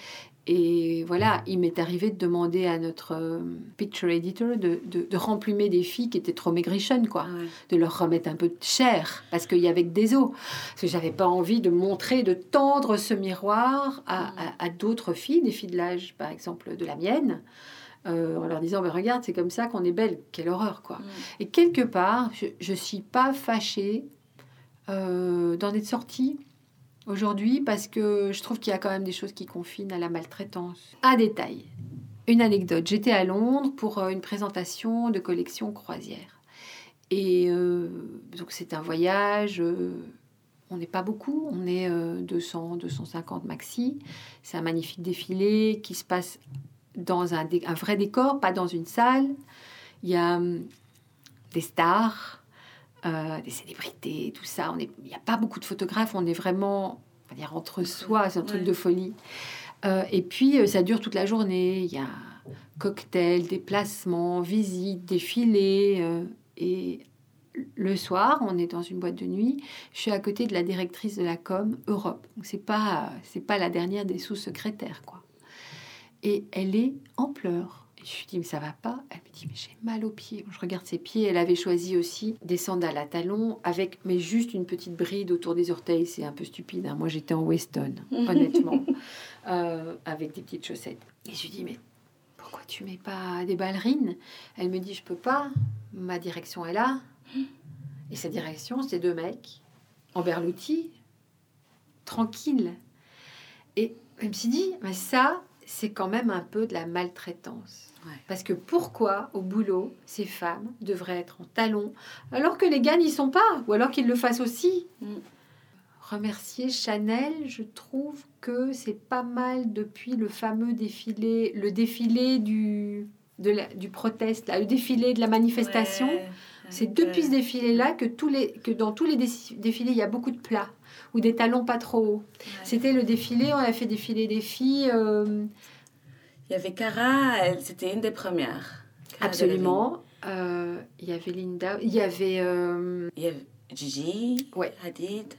S3: Et voilà, il m'est arrivé de demander à notre euh, picture editor de, de, remplumer des filles qui étaient trop maigrichonnes, quoi. De leur remettre un peu de chair, parce qu'il y avait que des os. Parce que j'avais pas envie de montrer, de tendre ce miroir à, à, d'autres filles, des filles de l'âge, par exemple, de la mienne. Euh, en leur disant, mais regarde, c'est comme ça qu'on est belle, quelle horreur, quoi. Et quelque part, je ne suis pas fâchée euh, d'en être sortie aujourd'hui parce que je trouve qu'il y a quand même des choses qui confinent à la maltraitance. À détail, une anecdote. J'étais à Londres pour euh, une présentation de collection croisière. Et euh, donc c'est un voyage, euh, on n'est pas beaucoup, on est 200, 250 maxi. C'est un magnifique défilé qui se passe dans un, un, vrai décor, pas dans une salle. Il y a hum, des stars, euh, des célébrités, tout ça. Il n'y a pas beaucoup de photographes, on est vraiment, on va dire, entre soi, c'est un truc de folie. Euh, et puis, euh, ça dure toute la journée. Il y a cocktails, déplacements, visites, défilés. et le soir, on est dans une boîte de nuit. Je suis à côté de la directrice de la com Europe. Donc, c'est pas, c'est pas la dernière des sous-secrétaires, quoi. Et elle est en pleurs je lui dis, mais ça va pas. Elle me dit, mais j'ai mal aux pieds. Je regarde ses pieds. Elle avait choisi aussi des sandales à talons avec, mais juste une petite bride autour des orteils. C'est un peu stupide. Hein. Moi, j'étais en Weston, honnêtement, euh, avec des petites chaussettes. Et je lui dis, mais pourquoi tu mets pas des ballerines? Elle me dit, je peux pas. Ma direction est là. Et sa direction, c'est deux mecs en berlouti, tranquille. Et elle me suis dit, mais ça, c'est quand même un peu de la maltraitance. Parce que pourquoi, au boulot, ces femmes devraient être en talons alors que les gars n'y sont pas Ou alors qu'ils le fassent aussi? Mm. Remercier Chanel, je trouve que c'est pas mal depuis le fameux défilé, le défilé du, de du proteste, là, le défilé de la manifestation. C'est depuis ce défilé-là que, tous les, que dans tous les défilés, il y a beaucoup de plats ou des talons pas trop hauts. C'était le défilé, on a fait défiler des filles. Euh,
S4: il y avait Cara, c'était une des premières.
S3: Absolument. Euh, il y avait Linda, il y avait, euh,
S4: il y avait Gigi,
S3: ouais.
S4: Hadid.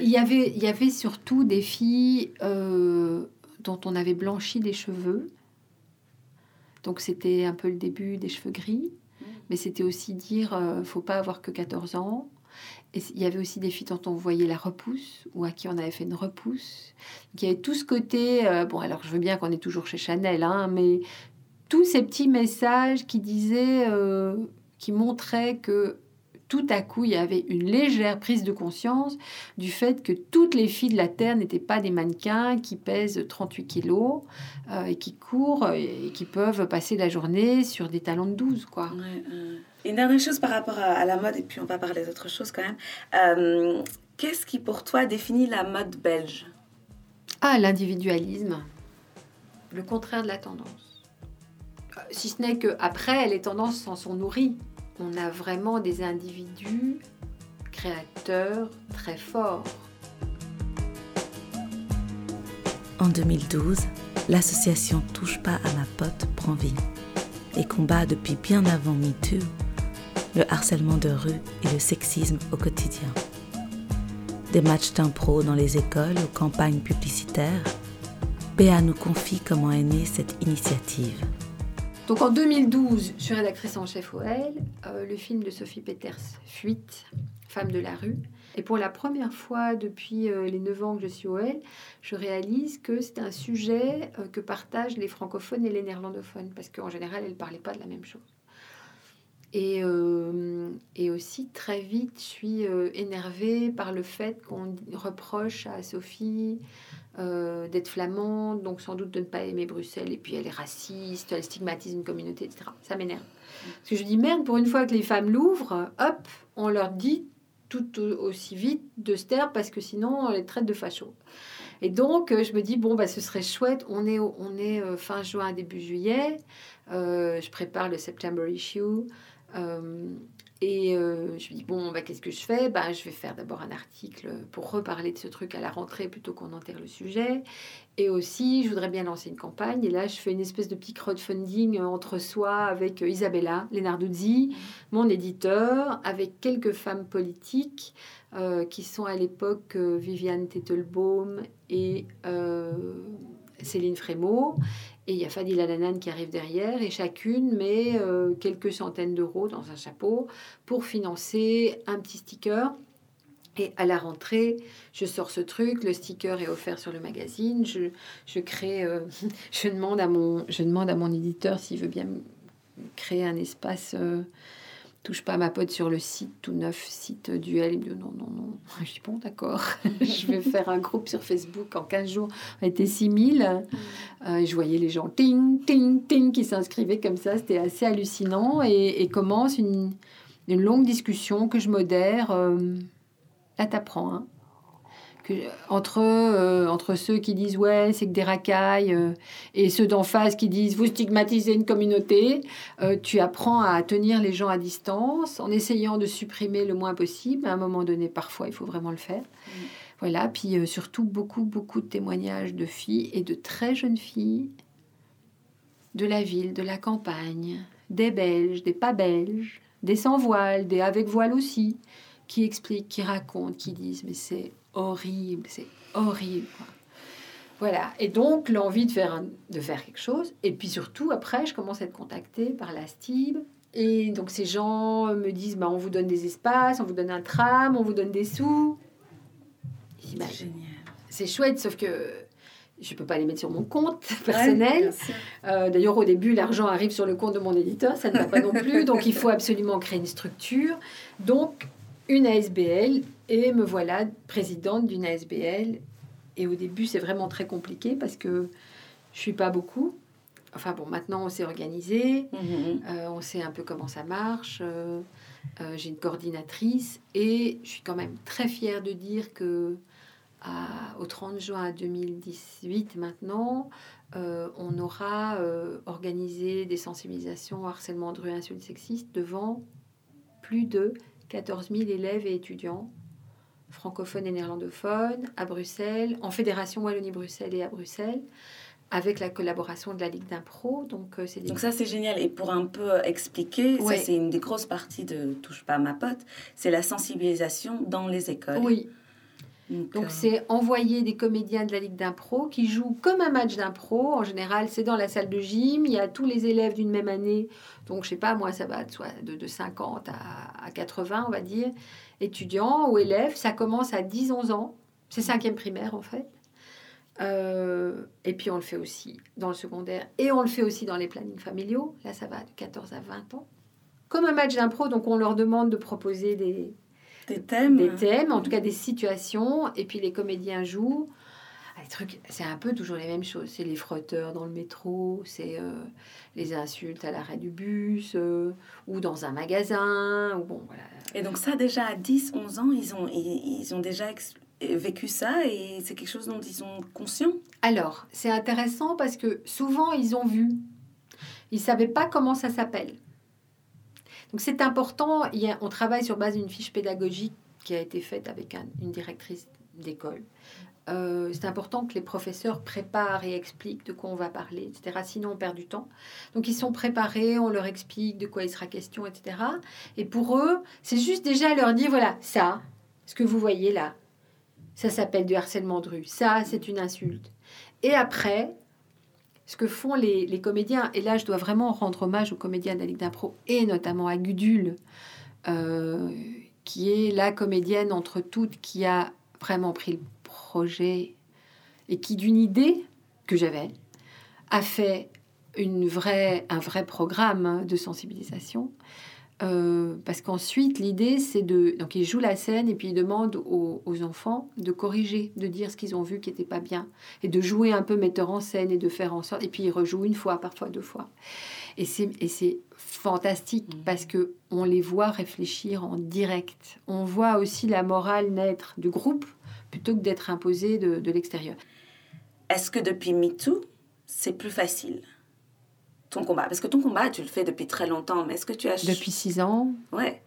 S3: Il, y avait, il y avait surtout des filles euh, dont on avait blanchi les cheveux. Donc c'était un peu le début des cheveux gris. Mais c'était aussi dire, faut pas avoir que 14 ans. Et il y avait aussi des filles dont on voyait la repousse ou à qui on avait fait une repousse. Donc, il y avait tout ce côté. euh, bon, alors je veux bien qu'on est toujours chez Chanel, hein, mais tous ces petits messages qui disaient, euh, qui montraient que tout à coup, il y avait une légère prise de conscience du fait que toutes les filles de la Terre n'étaient pas des mannequins qui pèsent 38 kilos euh, et qui courent et qui peuvent passer la journée sur des talons de 12, quoi.
S4: Ouais, euh. Une dernière chose par rapport à, à la mode, et puis on va parler d'autres choses quand même. Euh, Qu'est-ce qui pour toi définit la mode belge?
S3: Ah, l'individualisme. Le contraire de la tendance. Euh, Si ce n'est que après, les tendances s'en sont nourries. On a vraiment des individus créateurs très forts.
S2: En 2012, l'association Touche pas à ma pote prend vie et combat depuis bien avant MeToo le harcèlement de rue et le sexisme au quotidien. Des matchs d'impro dans les écoles aux campagnes publicitaires, Béa nous confie comment est née cette initiative.
S3: Donc en 2012, je suis rédactrice en chef OL. Euh, le film de Sophie Peters, Fuite, femme de la rue. Et pour la première fois depuis euh, les 9 ans que je suis OL, je réalise que c'est un sujet euh, que partagent les francophones et les néerlandophones, parce qu'en général, elles ne parlaient pas de la même chose. Et, et aussi, très vite, je suis énervée par le fait qu'on reproche à Sophie euh, d'être flamande, donc sans doute de ne pas aimer Bruxelles, et puis elle est raciste, elle stigmatise une communauté, etc. Ça m'énerve. Parce que je dis, merde, pour une fois que les femmes l'ouvrent, hop, on leur dit tout au- aussi vite de se taire, parce que sinon, on les traite de fachos. Et donc, euh, je me dis, bon, bah, ce serait chouette, on est, on est euh, fin juin, début juillet, je prépare le September issue, et euh, je me dis, bon, bah, qu'est-ce que je fais? Bah, Je vais faire d'abord un article pour reparler de ce truc à la rentrée plutôt qu'on enterre le sujet. Et aussi, je voudrais bien lancer une campagne. Et là, je fais une espèce de petit crowdfunding euh, entre soi avec euh, Isabella Lenarduzzi, mon éditeur, avec quelques femmes politiques euh, qui sont à l'époque euh, Viviane Tettelbaum et Céline Frémaux. Et il y a Fadila Lanan qui arrive derrière, et chacune met euh, quelques centaines d'euros dans un chapeau pour financer un petit sticker. Et à la rentrée, je sors ce truc, le sticker est offert sur le magazine, je, je crée, euh, je, demande à mon, je demande à mon éditeur s'il veut bien créer un espace euh, touche pas ma pote sur le site tout neuf, site duel. Il me dit non, non, non. Je dis bon, d'accord. je vais faire un groupe sur Facebook en 15 jours. On était 6000. Euh, je voyais les gens ting, ting, ting qui s'inscrivaient comme ça. C'était assez hallucinant. Et, et commence une, une longue discussion que je modère. euh, là, t'apprends. Hein. Que, entre, euh, entre ceux qui disent ouais, c'est que des racailles, euh, et ceux d'en face qui disent vous stigmatisez une communauté, euh, tu apprends à tenir les gens à distance en essayant de supprimer le moins possible. À un moment donné, parfois, il faut vraiment le faire. Voilà, puis euh, surtout beaucoup, beaucoup de témoignages de filles et de très jeunes filles de la ville, de la campagne, des Belges, des pas Belges, des sans voile, des avec voile aussi, qui expliquent, qui racontent, qui disent mais c'est horrible, c'est horrible. quoi. Voilà, et donc l'envie de faire, un- de faire quelque chose. Et puis surtout, après, je commence à être contactée par la STIB. Et donc ces gens me disent, bah, on vous donne des espaces, on vous donne un tram, on vous donne des sous. Dis, bah,
S4: C'est génial.
S3: c'est chouette, sauf que je peux pas les mettre sur mon compte personnel. Euh, D'ailleurs, au début, l'argent arrive sur le compte de mon éditeur, ça ne va pas non plus. Donc, il faut absolument créer une structure. Donc, une ASBL, et me voilà présidente d'une ASBL. Et au début, c'est vraiment très compliqué parce que je suis pas beaucoup. Enfin bon, maintenant, on s'est organisé.
S4: Mhm.
S3: Euh, on sait un peu comment ça marche. euh, euh, J'ai une coordinatrice et je suis quand même très fière de dire que à- au 30 juin 2018 maintenant, on aura organisé des sensibilisations au harcèlement de rue et insultes sexistes devant plus de 14 000 élèves et étudiants francophones et néerlandophones à Bruxelles, en Fédération Wallonie-Bruxelles et à Bruxelles, avec la collaboration de la Ligue d'impro. Donc, euh,
S4: Donc ça, c'est génial. Et pour un peu expliquer,
S3: Ouais.
S4: ça, c'est une des grosses parties de Touche pas à ma pote, c'est la sensibilisation dans les écoles.
S3: Oui, Donc c'est envoyer des comédiens de la Ligue d'impro qui jouent comme un match d'impro. En général, c'est dans la salle de gym. Il y a tous les élèves d'une même année. Donc je sais pas, moi ça va de, de 50 à, à 80, on va dire, étudiants ou élèves. Ça commence à 10-11 ans. C'est cinquième primaire en fait. Euh, et puis on le fait aussi dans le secondaire et on le fait aussi dans les plannings familiaux. Là, ça va de 14 à 20 ans. Comme un match d'impro, donc on leur demande de proposer des,
S4: Des thèmes.
S3: des thèmes, en tout cas des situations, et puis les comédiens jouent. Ah, Les trucs, c'est un peu toujours les mêmes choses. C'est les frotteurs dans le métro, c'est euh, les insultes à l'arrêt du bus, euh, ou dans un magasin, ou bon, voilà.
S4: Et donc ça, déjà à 10, 11 ans, ils ont, ils, ils ont déjà vécu ça et c'est quelque chose dont ils sont conscients.
S3: Alors, c'est intéressant parce que souvent, ils ont vu. Ils ne savaient pas comment ça s'appelle. Donc, c'est important. On travaille sur base d'une fiche pédagogique qui a été faite avec un- une directrice d'école. Euh, c'est important que les professeurs préparent et expliquent de quoi on va parler, etc. Sinon, on perd du temps. Donc, ils sont préparés, on leur explique de quoi il sera question, etc. Et pour eux, c'est juste déjà leur dire, voilà, ça, ce que vous voyez là, ça s'appelle du harcèlement de rue. Ça, c'est une insulte. Et après, ce que font les, les comédiens, et là, je dois vraiment rendre hommage aux comédiens Ligue d'impro, et notamment à Gudule, euh, qui est la comédienne entre toutes qui a vraiment pris le projet et qui, d'une idée que j'avais, a fait une un vrai programme de sensibilisation. Euh, parce qu'ensuite, l'idée, c'est de... Donc, ils jouent la scène et puis ils demandent aux, aux enfants de corriger, de dire ce qu'ils ont vu qui n'était pas bien, et de jouer un peu metteur en scène et de faire en sorte... Et puis, ils rejouent une fois, parfois deux fois. Et c'est, et c'est fantastique parce que on les voit réfléchir en direct. On voit aussi la morale naître du groupe plutôt que d'être imposée de, de l'extérieur.
S4: Est-ce que depuis MeToo, c'est plus facile? Ton combat Parce que ton combat, tu le fais depuis très longtemps, mais est-ce que tu as...
S3: Depuis six ans,
S4: Ouais.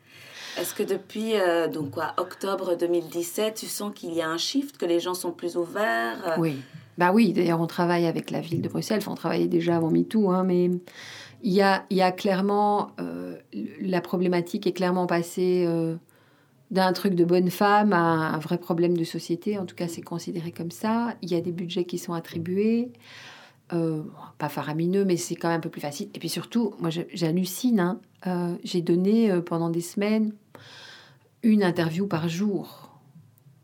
S4: Est-ce que depuis euh, donc quoi, octobre 2017, tu sens qu'il y a un shift, que les gens sont plus ouverts euh,
S3: Oui. Bah oui, d'ailleurs, on travaille avec la ville de Bruxelles. Enfin, on travaillait déjà avant MeToo, hein, mais il y a, il y a clairement. euh, la problématique est clairement passée euh, d'un truc de bonne femme à un vrai problème de société. En tout cas, c'est considéré comme ça. Il y a des budgets qui sont attribués. Euh, pas faramineux, mais c'est quand même un peu plus facile. Et puis surtout, moi, j'hallucine. hein. Euh, J'ai donné euh, pendant des semaines une interview par jour,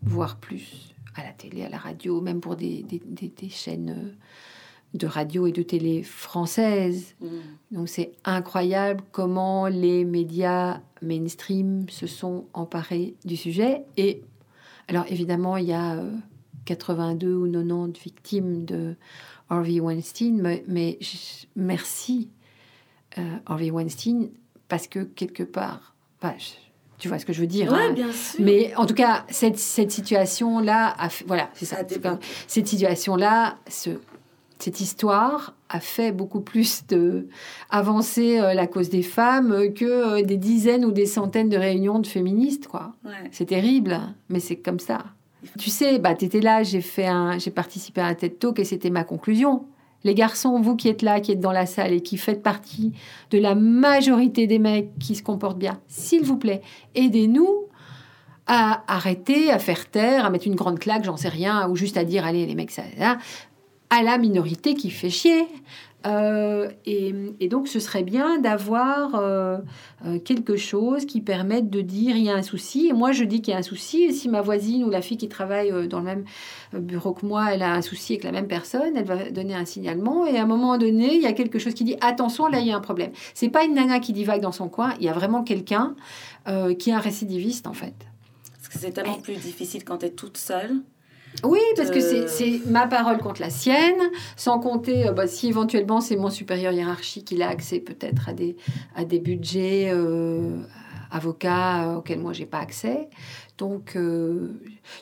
S3: voire plus, à la télé, à la radio, même pour des, des- des- des chaînes de radio et de télé françaises.
S4: mm.
S3: Donc c'est incroyable comment les médias mainstream se sont emparés du sujet. Et alors évidemment, il y a euh, 82 ou 90 victimes de Harvey Weinstein, mais, mais je- merci euh, Harvey Weinstein, parce que quelque part, je- tu vois ce que je veux dire.
S4: Ouais,
S3: hein.
S4: bien sûr.
S3: Mais en tout cas, cette, cette situation-là, a fait- voilà, c'est ça. Cette situation-là, ce, cette histoire a fait beaucoup plus de avancer euh, la cause des femmes euh, que euh, des dizaines ou des centaines de réunions de féministes, quoi.
S4: Ouais.
S3: C'est terrible, mais c'est comme ça. Tu sais, bah, tu étais là, j'ai fait un, j'ai participé à un TED Talk et c'était ma conclusion. Les garçons, vous qui êtes là, qui êtes dans la salle et qui faites partie de la majorité des mecs qui se comportent bien, s'il vous plaît, aidez-nous à arrêter, à faire taire, à mettre une grande claque, j'en sais rien, ou juste à dire, allez, les mecs, ça, ça, à la minorité qui fait chier. Euh, et, et donc, ce serait bien d'avoir euh, euh, quelque chose qui permette de dire il y a un souci. Et moi, je dis qu'il y a un souci. Et si ma voisine ou la fille qui travaille dans le même bureau que moi, elle a un souci avec la même personne, elle va donner un signalement. Et à un moment donné, il y a quelque chose qui dit attention, là, il y a un problème. C'est pas une nana qui divague dans son coin. Il y a vraiment quelqu'un euh, qui est un récidiviste, en fait.
S4: Parce que c'est tellement plus difficile quand tu es toute seule.
S3: Oui, parce que
S4: Euh.
S3: c'est- ma parole contre la sienne, sans compter euh, bah, si éventuellement c'est mon supérieur hiérarchique, il a accès peut-être à des, à des budgets euh, avocats auxquels moi j'ai pas accès. Donc euh,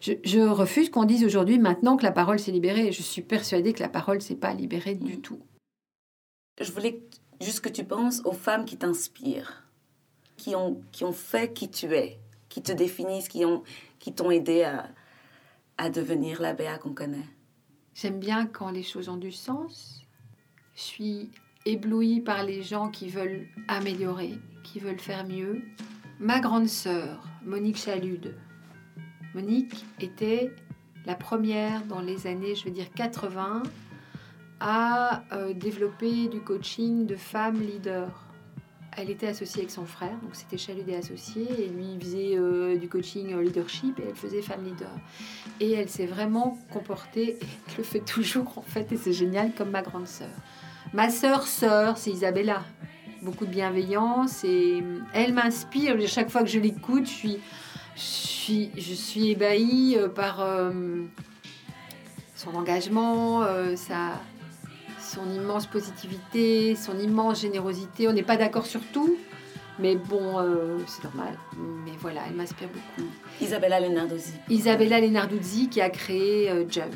S3: je, je refuse qu'on dise aujourd'hui maintenant que la parole s'est libérée. Je suis persuadée que la parole s'est pas libérée du
S4: Mhm.
S3: tout.
S4: Je voulais juste que tu penses aux femmes qui t'inspirent, qui ont, qui ont fait qui tu es, qui te définissent, qui ont qui t'ont aidé à, à devenir la Béa qu'on connaît.
S3: J'aime bien quand les choses ont du sens. Je suis éblouie par les gens qui veulent améliorer, qui veulent faire mieux. Ma grande sœur, Monique Chalude. Monique était la première dans les années, je veux dire 80, à euh, développer du coaching de femmes leaders. Elle était associée avec son frère, donc c'était Chalut des associés, et lui il faisait euh, du coaching euh, leadership et elle faisait femme leader. Et elle s'est vraiment comportée, et elle le fait toujours en fait, et c'est génial, comme ma grande sœur. Ma sœur, sœur, c'est Isabella. Beaucoup de bienveillance et elle m'inspire. Chaque fois que je l'écoute, je suis, ébahie euh, par euh, son engagement, euh, sa, son immense positivité, son immense générosité. On n'est pas d'accord sur tout, mais bon, euh, c'est normal. Mais voilà, elle m'inspire beaucoup.
S4: Isabella Lenarduzzi.
S3: Isabella Lenarduzzi qui a créé euh, Jump.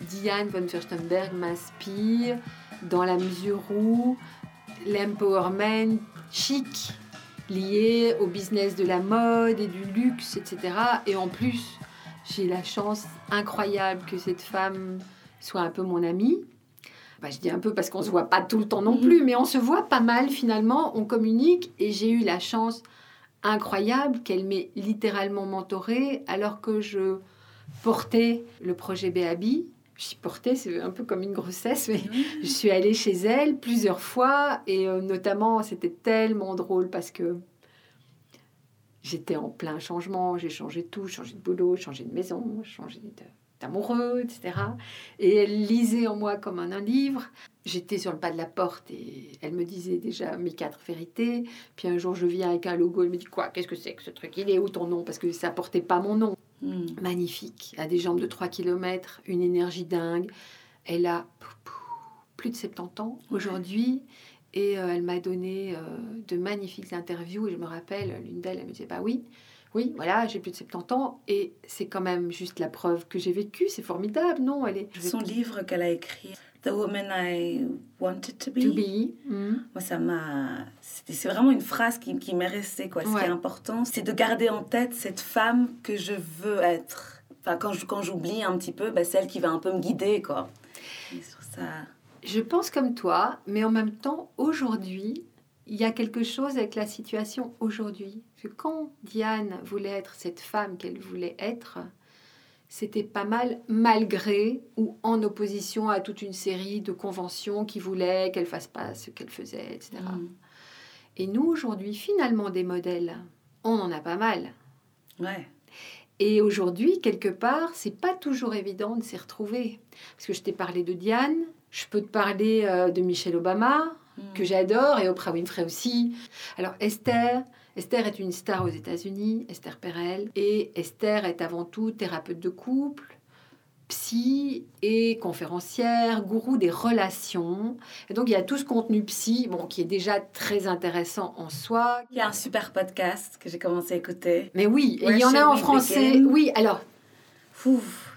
S3: Diane von Furstenberg m'inspire dans la mesure où l'empowerment chic lié au business de la mode et du luxe, etc. Et en plus, j'ai la chance incroyable que cette femme soit un peu mon amie. Bah, je dis un peu parce qu'on se voit pas tout le temps non plus, mais on se voit pas mal finalement, on communique et j'ai eu la chance incroyable qu'elle m'ait littéralement mentorée alors que je portais le projet Béabi. Je suis portée, c'est un peu comme une grossesse, mais je suis allée chez elle plusieurs fois et euh, notamment c'était tellement drôle parce que j'étais en plein changement, j'ai changé tout, changé de boulot, changé de maison, changé de- d'amoureux, etc. Et elle lisait en moi comme un, un livre. J'étais sur le pas de la porte et elle me disait déjà mes quatre vérités. Puis un jour, je viens avec un logo, elle me dit quoi Qu'est-ce que c'est que ce truc? Il est où ton nom? Parce que ça portait pas mon nom.
S4: Hmm.
S3: Magnifique, à des jambes de 3 km, une énergie dingue. Elle a plus de 70 ans aujourd'hui. Et euh, elle m'a donné euh, de magnifiques interviews. Et je me rappelle, l'une d'elles, elle me disait Bah oui, oui, voilà, j'ai plus de 70 ans. Et c'est quand même juste la preuve que j'ai vécu. C'est formidable, non Elle est.
S4: Son livre qu'elle a écrit, The Woman I Wanted to Be.
S3: To be. Mhm.
S4: Moi, ça m'a. C'est vraiment une phrase qui, qui m'est restée, quoi. Ce qui est important, c'est de garder en tête cette femme que je veux être. Enfin, quand je- quand j'oublie un petit peu, bah, celle qui va un peu me guider, quoi. Et sur ça.
S3: Je pense comme toi, mais en même temps, aujourd'hui, il y a quelque chose avec la situation aujourd'hui. Que quand Diane voulait être cette femme qu'elle voulait être, c'était pas mal malgré ou en opposition à toute une série de conventions qui voulaient qu'elle fasse pas ce qu'elle faisait, etc.
S4: Mm.
S3: Et nous, aujourd'hui, finalement, des modèles, on en a pas mal.
S4: Ouais.
S3: Et aujourd'hui, quelque part, c'est pas toujours évident de s'y retrouver. Parce que je t'ai parlé de Diane, je peux te parler euh, de Michelle Obama,
S4: Mm.
S3: que j'adore, et Oprah Winfrey aussi. Alors Esther, Esther est une star aux États-Unis, Esther Perel, et Esther est avant tout thérapeute de couple, psy et conférencière, gourou des relations. Et donc il y a tout ce contenu psy, bon, qui est déjà très intéressant en soi.
S4: Il y a un super podcast que j'ai commencé à écouter.
S3: Mais oui, et il y en a en français.
S4: Begin?
S3: Oui, alors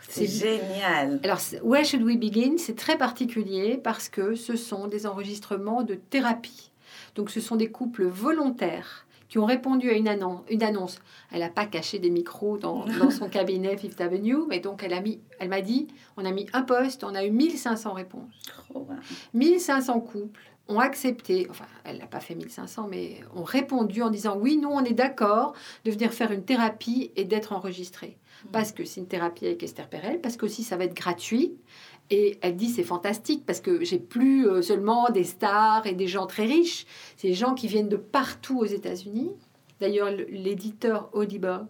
S4: c'est génial.
S3: Alors, Where Should We Begin? C'est très particulier parce que ce sont des enregistrements de thérapie. Donc, ce sont des couples volontaires qui ont répondu à une, annon- une annonce. Elle n'a pas caché des micros dans, dans son cabinet Fifth Avenue, mais donc elle a mis, elle m'a dit, on a mis un poste, on a eu 1500 réponses.
S4: Trop bien.
S3: 1500 couples ont accepté, enfin, elle n'a pas fait 1500, mais ont répondu en disant oui, nous, on est d'accord de venir faire une thérapie et d'être enregistré. Parce que c'est une thérapie avec Esther Perel, parce qu'aussi ça va être gratuit. Et elle dit c'est fantastique parce que j'ai plus euh, seulement des stars et des gens très riches, c'est des gens qui viennent de partout aux États-Unis. D'ailleurs, le- l'éditeur Audible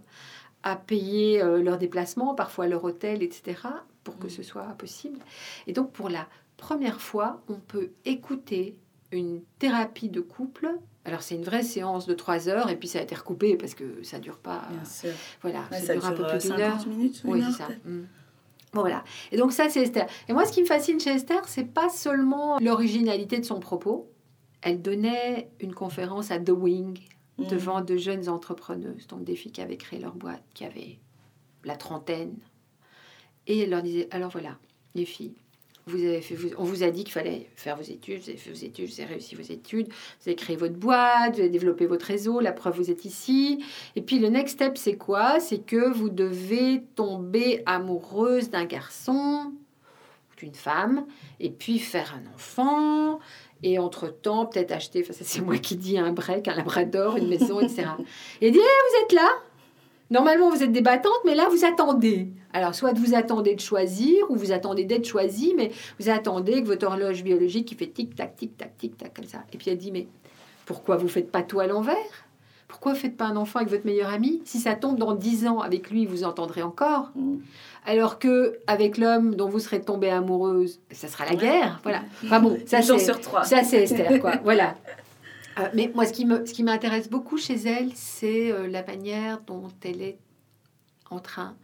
S3: a payé euh, leur déplacement, parfois leur hôtel, etc., pour que ce soit possible. Et donc, pour la première fois, on peut écouter une thérapie de couple. Alors, c'est une vraie séance de trois heures, et puis ça a été recoupé parce que ça dure pas.
S4: Bien sûr.
S3: Voilà,
S4: Ouais,
S3: ça,
S4: ça
S3: dure un peu
S4: dure,
S3: plus
S4: euh,
S3: d'une heure.
S4: 50 minutes,
S3: Oui,
S4: heure,
S3: ça. Bon, voilà. Et donc ça, c'est Esther. Et moi, ce qui me fascine chez Esther, c'est pas seulement l'originalité de son propos. Elle donnait une conférence à The Wing
S4: Mm.
S3: devant de jeunes entrepreneuses, donc des filles qui avaient créé leur boîte, qui avaient la trentaine. Et elle leur disait, alors voilà, les filles, on vous a dit qu'il fallait faire vos études, vous avez fait vos études, vous avez réussi vos études, vous avez créé votre boîte, vous avez développé votre réseau, la preuve, vous êtes ici. Et puis le next step, c'est quoi? C'est que vous devez tomber amoureuse d'un garçon ou d'une femme, et puis faire un enfant, et entre-temps, peut-être acheter, enfin ça c'est moi qui dis, un break, un labrador, une maison, etc. Et dit, Eh, vous êtes là Normalement, vous êtes des battantes, mais là, vous attendez. Alors, soit vous attendez de choisir, ou vous attendez d'être choisi, mais vous attendez que votre horloge biologique qui fait tic-tac, tic-tac, tic-tac, comme ça. Et puis elle dit, mais pourquoi vous faites pas tout à l'envers? Pourquoi vous faites pas un enfant avec votre meilleur ami? Si ça tombe dans 10 ans avec lui, vous entendrez encore.
S4: Mm.
S3: Alors que avec l'homme dont vous serez tombée amoureuse, ça sera la guerre. Voilà. Enfin bon, ça c'est
S4: sur trois.
S3: ça, c'est Esther, quoi. voilà. Euh, mais moi, ce qui me- ce qui m'intéresse beaucoup chez elle, c'est euh, la manière dont elle est en train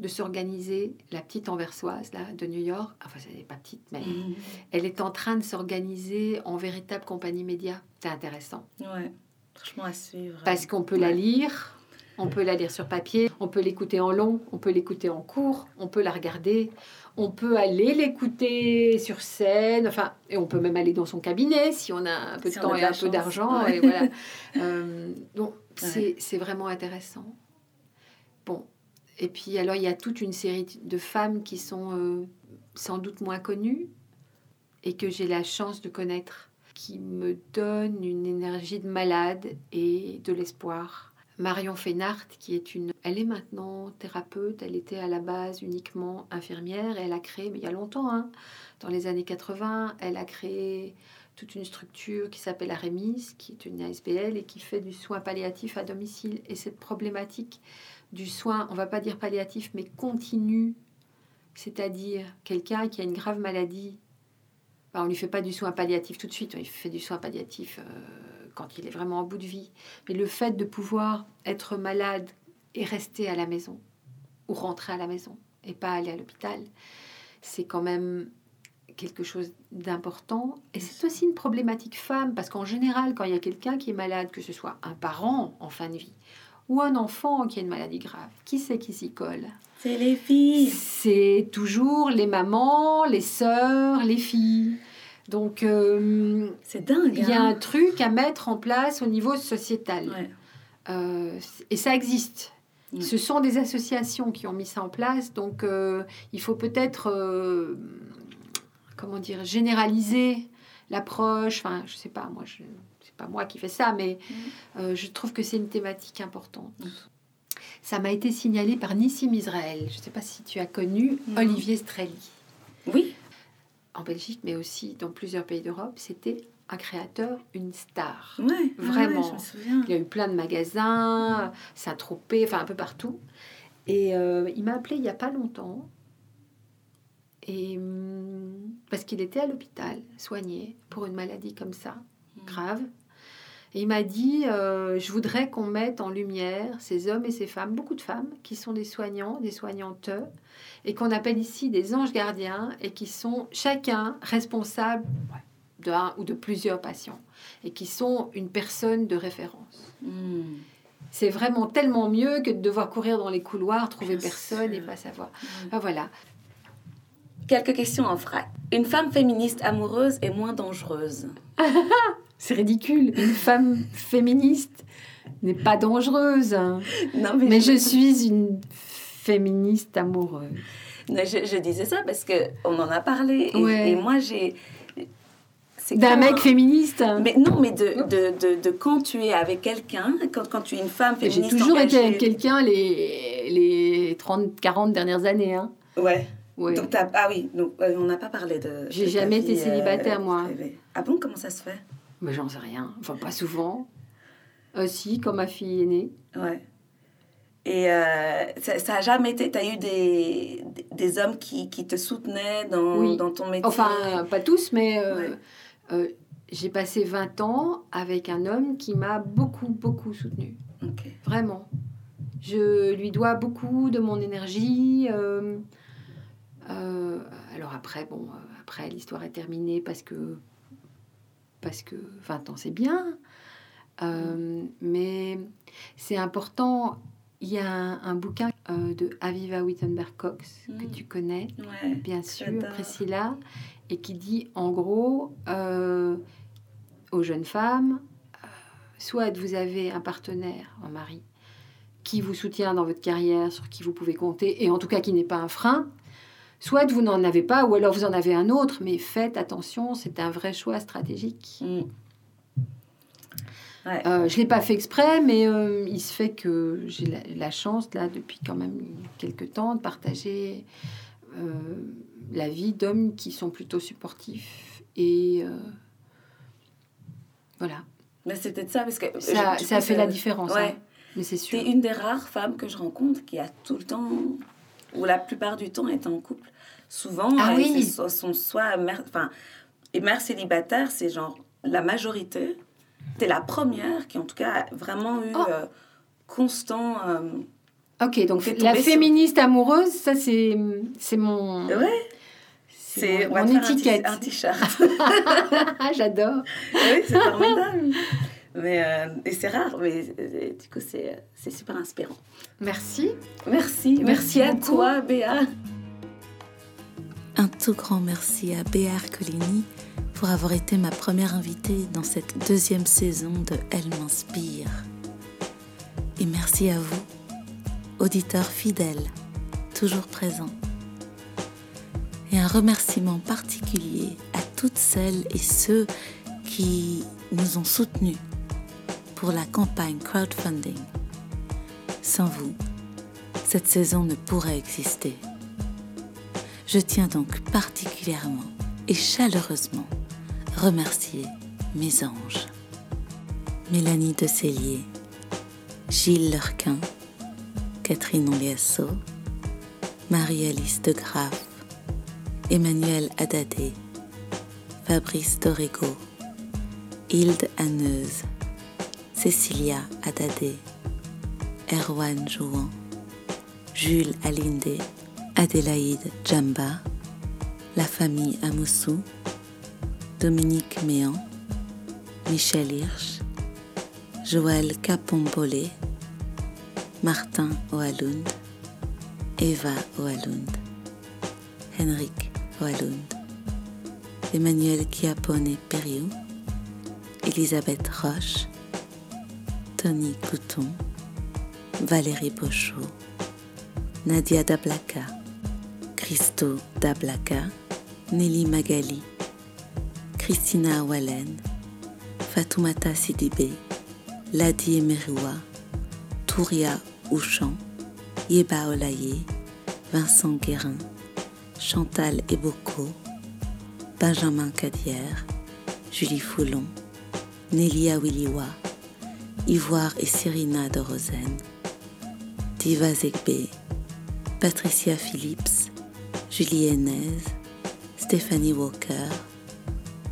S3: de s'organiser, la petite anversoise là, de New York. Enfin, elle n'est pas petite, mais
S4: Mm.
S3: elle est en train de s'organiser en véritable compagnie média. C'est intéressant.
S4: Ouais, franchement à suivre.
S3: Parce qu'on peut la lire, on peut la lire sur papier, on peut l'écouter en long, on peut l'écouter en cours, on peut la regarder, on peut aller l'écouter sur scène, enfin, et on peut même aller dans son cabinet si on a un peu
S4: Si
S3: de temps et un peu d'argent.
S4: Ouais.
S3: Et voilà. Euh, donc, c'est c'est vraiment intéressant. Bon. Et puis, alors, il y a toute une série de femmes qui sont euh, sans doute moins connues et que j'ai la chance de connaître, qui me donnent une énergie de malade et de l'espoir. Marion Fénart, qui est une... Elle est maintenant thérapeute, elle était à la base uniquement infirmière, et elle a créé, mais il y a longtemps, hein, dans les années 80, elle a créé toute une structure qui s'appelle Arémis, qui est une ASBL et qui fait du soin palliatif à domicile. Et cette problématique du soin, on va pas dire palliatif, mais continu, c'est-à-dire quelqu'un qui a une grave maladie, ben, on ne lui fait pas du soin palliatif tout de suite, il fait du soin palliatif euh, quand il est vraiment en bout de vie. Mais le fait de pouvoir être malade et rester à la maison, ou rentrer à la maison, et pas aller à l'hôpital, c'est quand même quelque chose d'important. Et c'est aussi une problématique femme, parce qu'en général, quand il y a quelqu'un qui est malade, que ce soit un parent en fin de vie, ou un enfant qui a une maladie grave, qui c'est qui s'y colle?
S4: C'est les filles.
S3: C'est toujours les mamans, les sœurs, les filles. Donc, euh,
S4: C'est dingue.
S3: il y a
S4: hein.
S3: un truc à mettre en place au niveau sociétal.
S4: Ouais.
S3: Euh, et ça existe.
S4: Ouais.
S3: Ce sont des associations qui ont mis ça en place. Donc, euh, il faut peut-être, comment dire, généraliser l'approche. Enfin, je sais pas, moi, je, c'est pas moi qui fais ça, mais je trouve que c'est une thématique importante. Ça m'a été signalé par Nissim Israël. Je ne sais pas si tu as connu. Olivier Strelli
S4: Oui.
S3: En Belgique, mais aussi dans plusieurs pays d'Europe. C'était un créateur, une star.
S4: Ouais. ouais,
S3: Vraiment.
S4: je.
S3: Il y a eu plein de magasins, Saint-Tropez, enfin un peu partout. Et euh, il m'a appelé il n'y a pas longtemps. Et, hum, parce qu'il était à l'hôpital, soigné pour une maladie comme ça, grave. Et il m'a dit euh, Je voudrais qu'on mette en lumière ces hommes et ces femmes, beaucoup de femmes, qui sont des soignants, des soignantes, et qu'on appelle ici des anges gardiens, et qui sont chacun responsable d'un ou de plusieurs patients, et qui sont une personne de référence.
S4: Mm.
S3: C'est vraiment tellement mieux que de devoir courir dans les couloirs, trouver
S4: Bien
S3: personne et
S4: sûr.
S3: pas savoir. Ah, voilà.
S4: Quelques questions en vrac. Une femme féministe amoureuse est moins dangereuse.
S3: C'est ridicule. Une femme féministe n'est pas dangereuse. hein.
S4: Non,
S3: Mais je suis une féministe amoureuse.
S4: Je, je disais ça parce que on en a parlé et,
S3: Ouais.
S4: et moi j'ai.
S3: D'un mec féministe. hein.
S4: Mais non, mais de, de, de, de quand tu es avec quelqu'un, quand, quand tu es une femme
S3: J'ai
S4: féministe.
S3: toujours été avec quelqu'un les, les 30, 40 dernières années. Hein.
S4: Ouais.
S3: Ouais.
S4: Donc ah oui, donc euh, on n'a pas parlé de.
S3: J'ai jamais été
S4: euh,
S3: célibataire, moi.
S4: Ah bon, comment ça se fait?
S3: Mais j'en sais rien. Enfin, pas souvent. Euh, si, quand ma fille est née.
S4: Ouais. Et euh, ça, ça a jamais été. T'as eu des, des, hommes qui, qui te soutenaient dans,
S3: Oui.
S4: dans ton métier?
S3: Enfin, pas tous, mais euh,
S4: Ouais.
S3: euh, j'ai passé 20 ans avec un homme qui m'a beaucoup, beaucoup soutenue.
S4: Ok.
S3: Vraiment. Je lui dois beaucoup de mon énergie. alors après, bon, après l'histoire est terminée parce que parce que 20 ans c'est bien, Euh, mais c'est important. Il y a un, un bouquin euh, de Aviva Wittenberg Cox que
S4: Mm.
S3: tu connais,
S4: Ouais.
S3: bien sûr. Priscilla, et qui dit en gros euh, aux jeunes femmes, soit vous avez un partenaire, un mari, qui vous soutient dans votre carrière, sur qui vous pouvez compter, et en tout cas qui n'est pas un frein, soit vous n'en avez pas, ou alors vous en avez un autre, mais faites attention, c'est un vrai choix stratégique.
S4: Mm. Ouais.
S3: Euh, je ne l'ai pas fait exprès, mais euh, il se fait que j'ai la, la chance, là, depuis quand même quelques temps, de partager euh, la vie d'hommes qui sont plutôt supportifs. Et voilà,
S4: Mais c'est peut-être ça, parce que...
S3: ça, a fait la différence.
S4: Ouais.
S3: hein. Mais c'est sûr.
S4: C'est une des rares femmes que je rencontre qui a tout le temps, ou la plupart du temps, est en couple. Souvent,
S3: Ah
S4: euh,
S3: oui.
S4: c'est so- sont soit mère, enfin, et mère célibataire, c'est genre la majorité. T'es la première qui, en tout cas, a vraiment eu
S3: Oh.
S4: euh, constant. euh,
S3: Ok, donc la
S4: sur-
S3: féministe amoureuse, ça c'est c'est mon,
S4: Ouais, c'est
S3: mon, mon étiquette.
S4: Un t-shirt.
S3: Ah, J'adore.
S4: oui, c'est formidable. Mais euh, et c'est rare, mais euh, du coup, c'est c'est super inspirant.
S3: Merci.
S4: Merci, merci,
S3: Merci
S4: à
S3: beaucoup.
S4: toi, Béa.
S2: Un tout grand merci à Béa Arcolini pour avoir été ma première invitée dans cette deuxième saison de Elle m'inspire. Et merci à vous, auditeurs fidèles, toujours présents. Et un remerciement particulier à toutes celles et ceux qui nous ont soutenus pour la campagne crowdfunding. Sans vous, cette saison ne pourrait exister. Je tiens donc particulièrement et chaleureusement remercier mes anges. Mélanie de Cellier, Gilles Lurquin, Catherine Onliasso, Marie-Alice de Graff, Emmanuel Adadé, Fabrice Dorego, Hilde Anneuse, Cécilia Adadé, Erwan Jouan, Jules Alindé, Adélaïde Djamba, la famille Amoussou, Dominique Méan, Michel Hirsch, Joël Capombolé, Martin Oalund, Eva Oalund, Henrik Oalund, Emmanuel Chiapone Periou, Elisabeth Roche, Tony Couton, Valérie Pochot, Nadia Dablaka, Christo Dablaka, Nelly Magali, Christina Wallen, Fatoumata Sidibé, Ladi Emeroua, Touria Ouchan, Yeba Olaye, Vincent Guérin, Chantal Eboko, Benjamin Cadière, Julie Foulon, Nélia Williwa, Ivoire et Cyrina de Rosen, Diva Zegbe, Patricia Phillips, Julie Henez, Stéphanie Walker,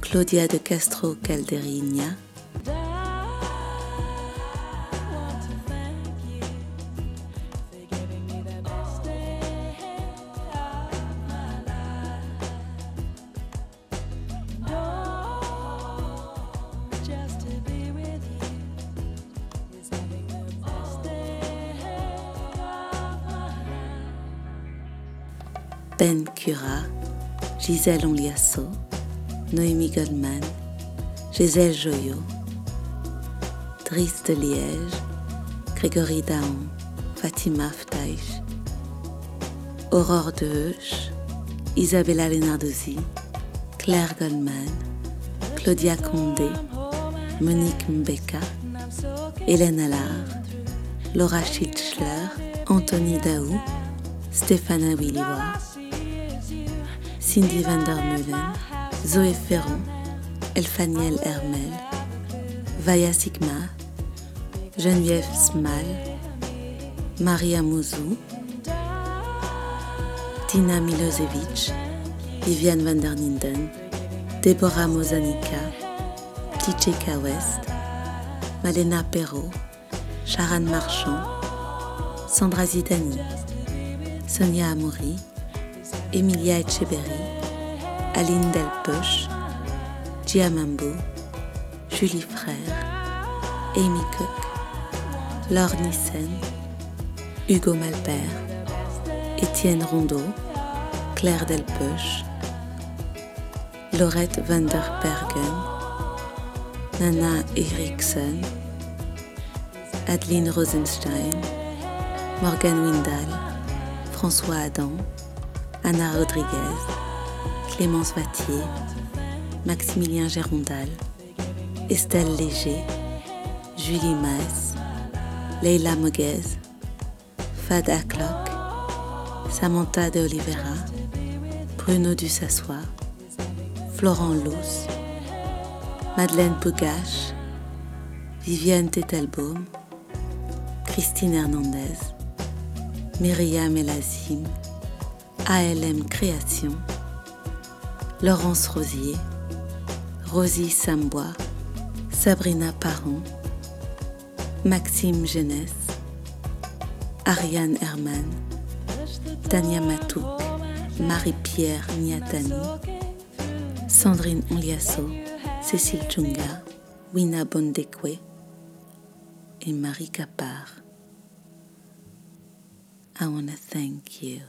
S2: Claudia de Castro Calderigna, Gisèle Onliasso, Noémie Goldman, Gisèle Joyot, Driss de Liège, Grégory Daon, Fatima Ftaïch, Aurore de Heuch, Isabella Lenarduzzi, Claire Goldman, Claudia Condé, Monique Mbeka, Hélène Allard, Laura Schilschler, Anthony Daou, Stéphane Williwa, Cindy Vandermeulen, Zoé Ferron, Elfaniel Hermel, Vaya Sigma, Geneviève Smal, Maria Mouzou, Tina Milosevic, Viviane van der Ninden, Deborah Mozanika, Ticheka West, Malena Perrault, Sharan Marchand, Sandra Zidani, Sonia Amouri, Emilia Echeberry, Aline Delpoche, Gia Mambo, Julie Frère, Amy Cook, Laure Nissen, Hugo Malpère, Étienne Rondeau, Claire Delpoche, Laurette van der Bergen, Nana Eriksson, Adeline Rosenstein, Morgan Windal, François Adam, Anna Rodriguez, Clémence Vattier, Maximilien Gérondal, Estelle Léger, Julie Maes, Leila Moguez, Fad Aklock, Samantha de Oliveira, Bruno Dussassoir, Florent Lous, Madeleine Pougache, Viviane Tetelbaum, Christine Hernandez, Myriam Elazim, ALM Création, Laurence Rosier, Rosie Sambois, Sabrina Parent, Maxime Jeunesse, Ariane Herman, Tania Matouk, Marie-Pierre Niatani, Sandrine Onliasso, Cécile Chunga, Wina Bondekwe et Marie Capard. I want to thank you.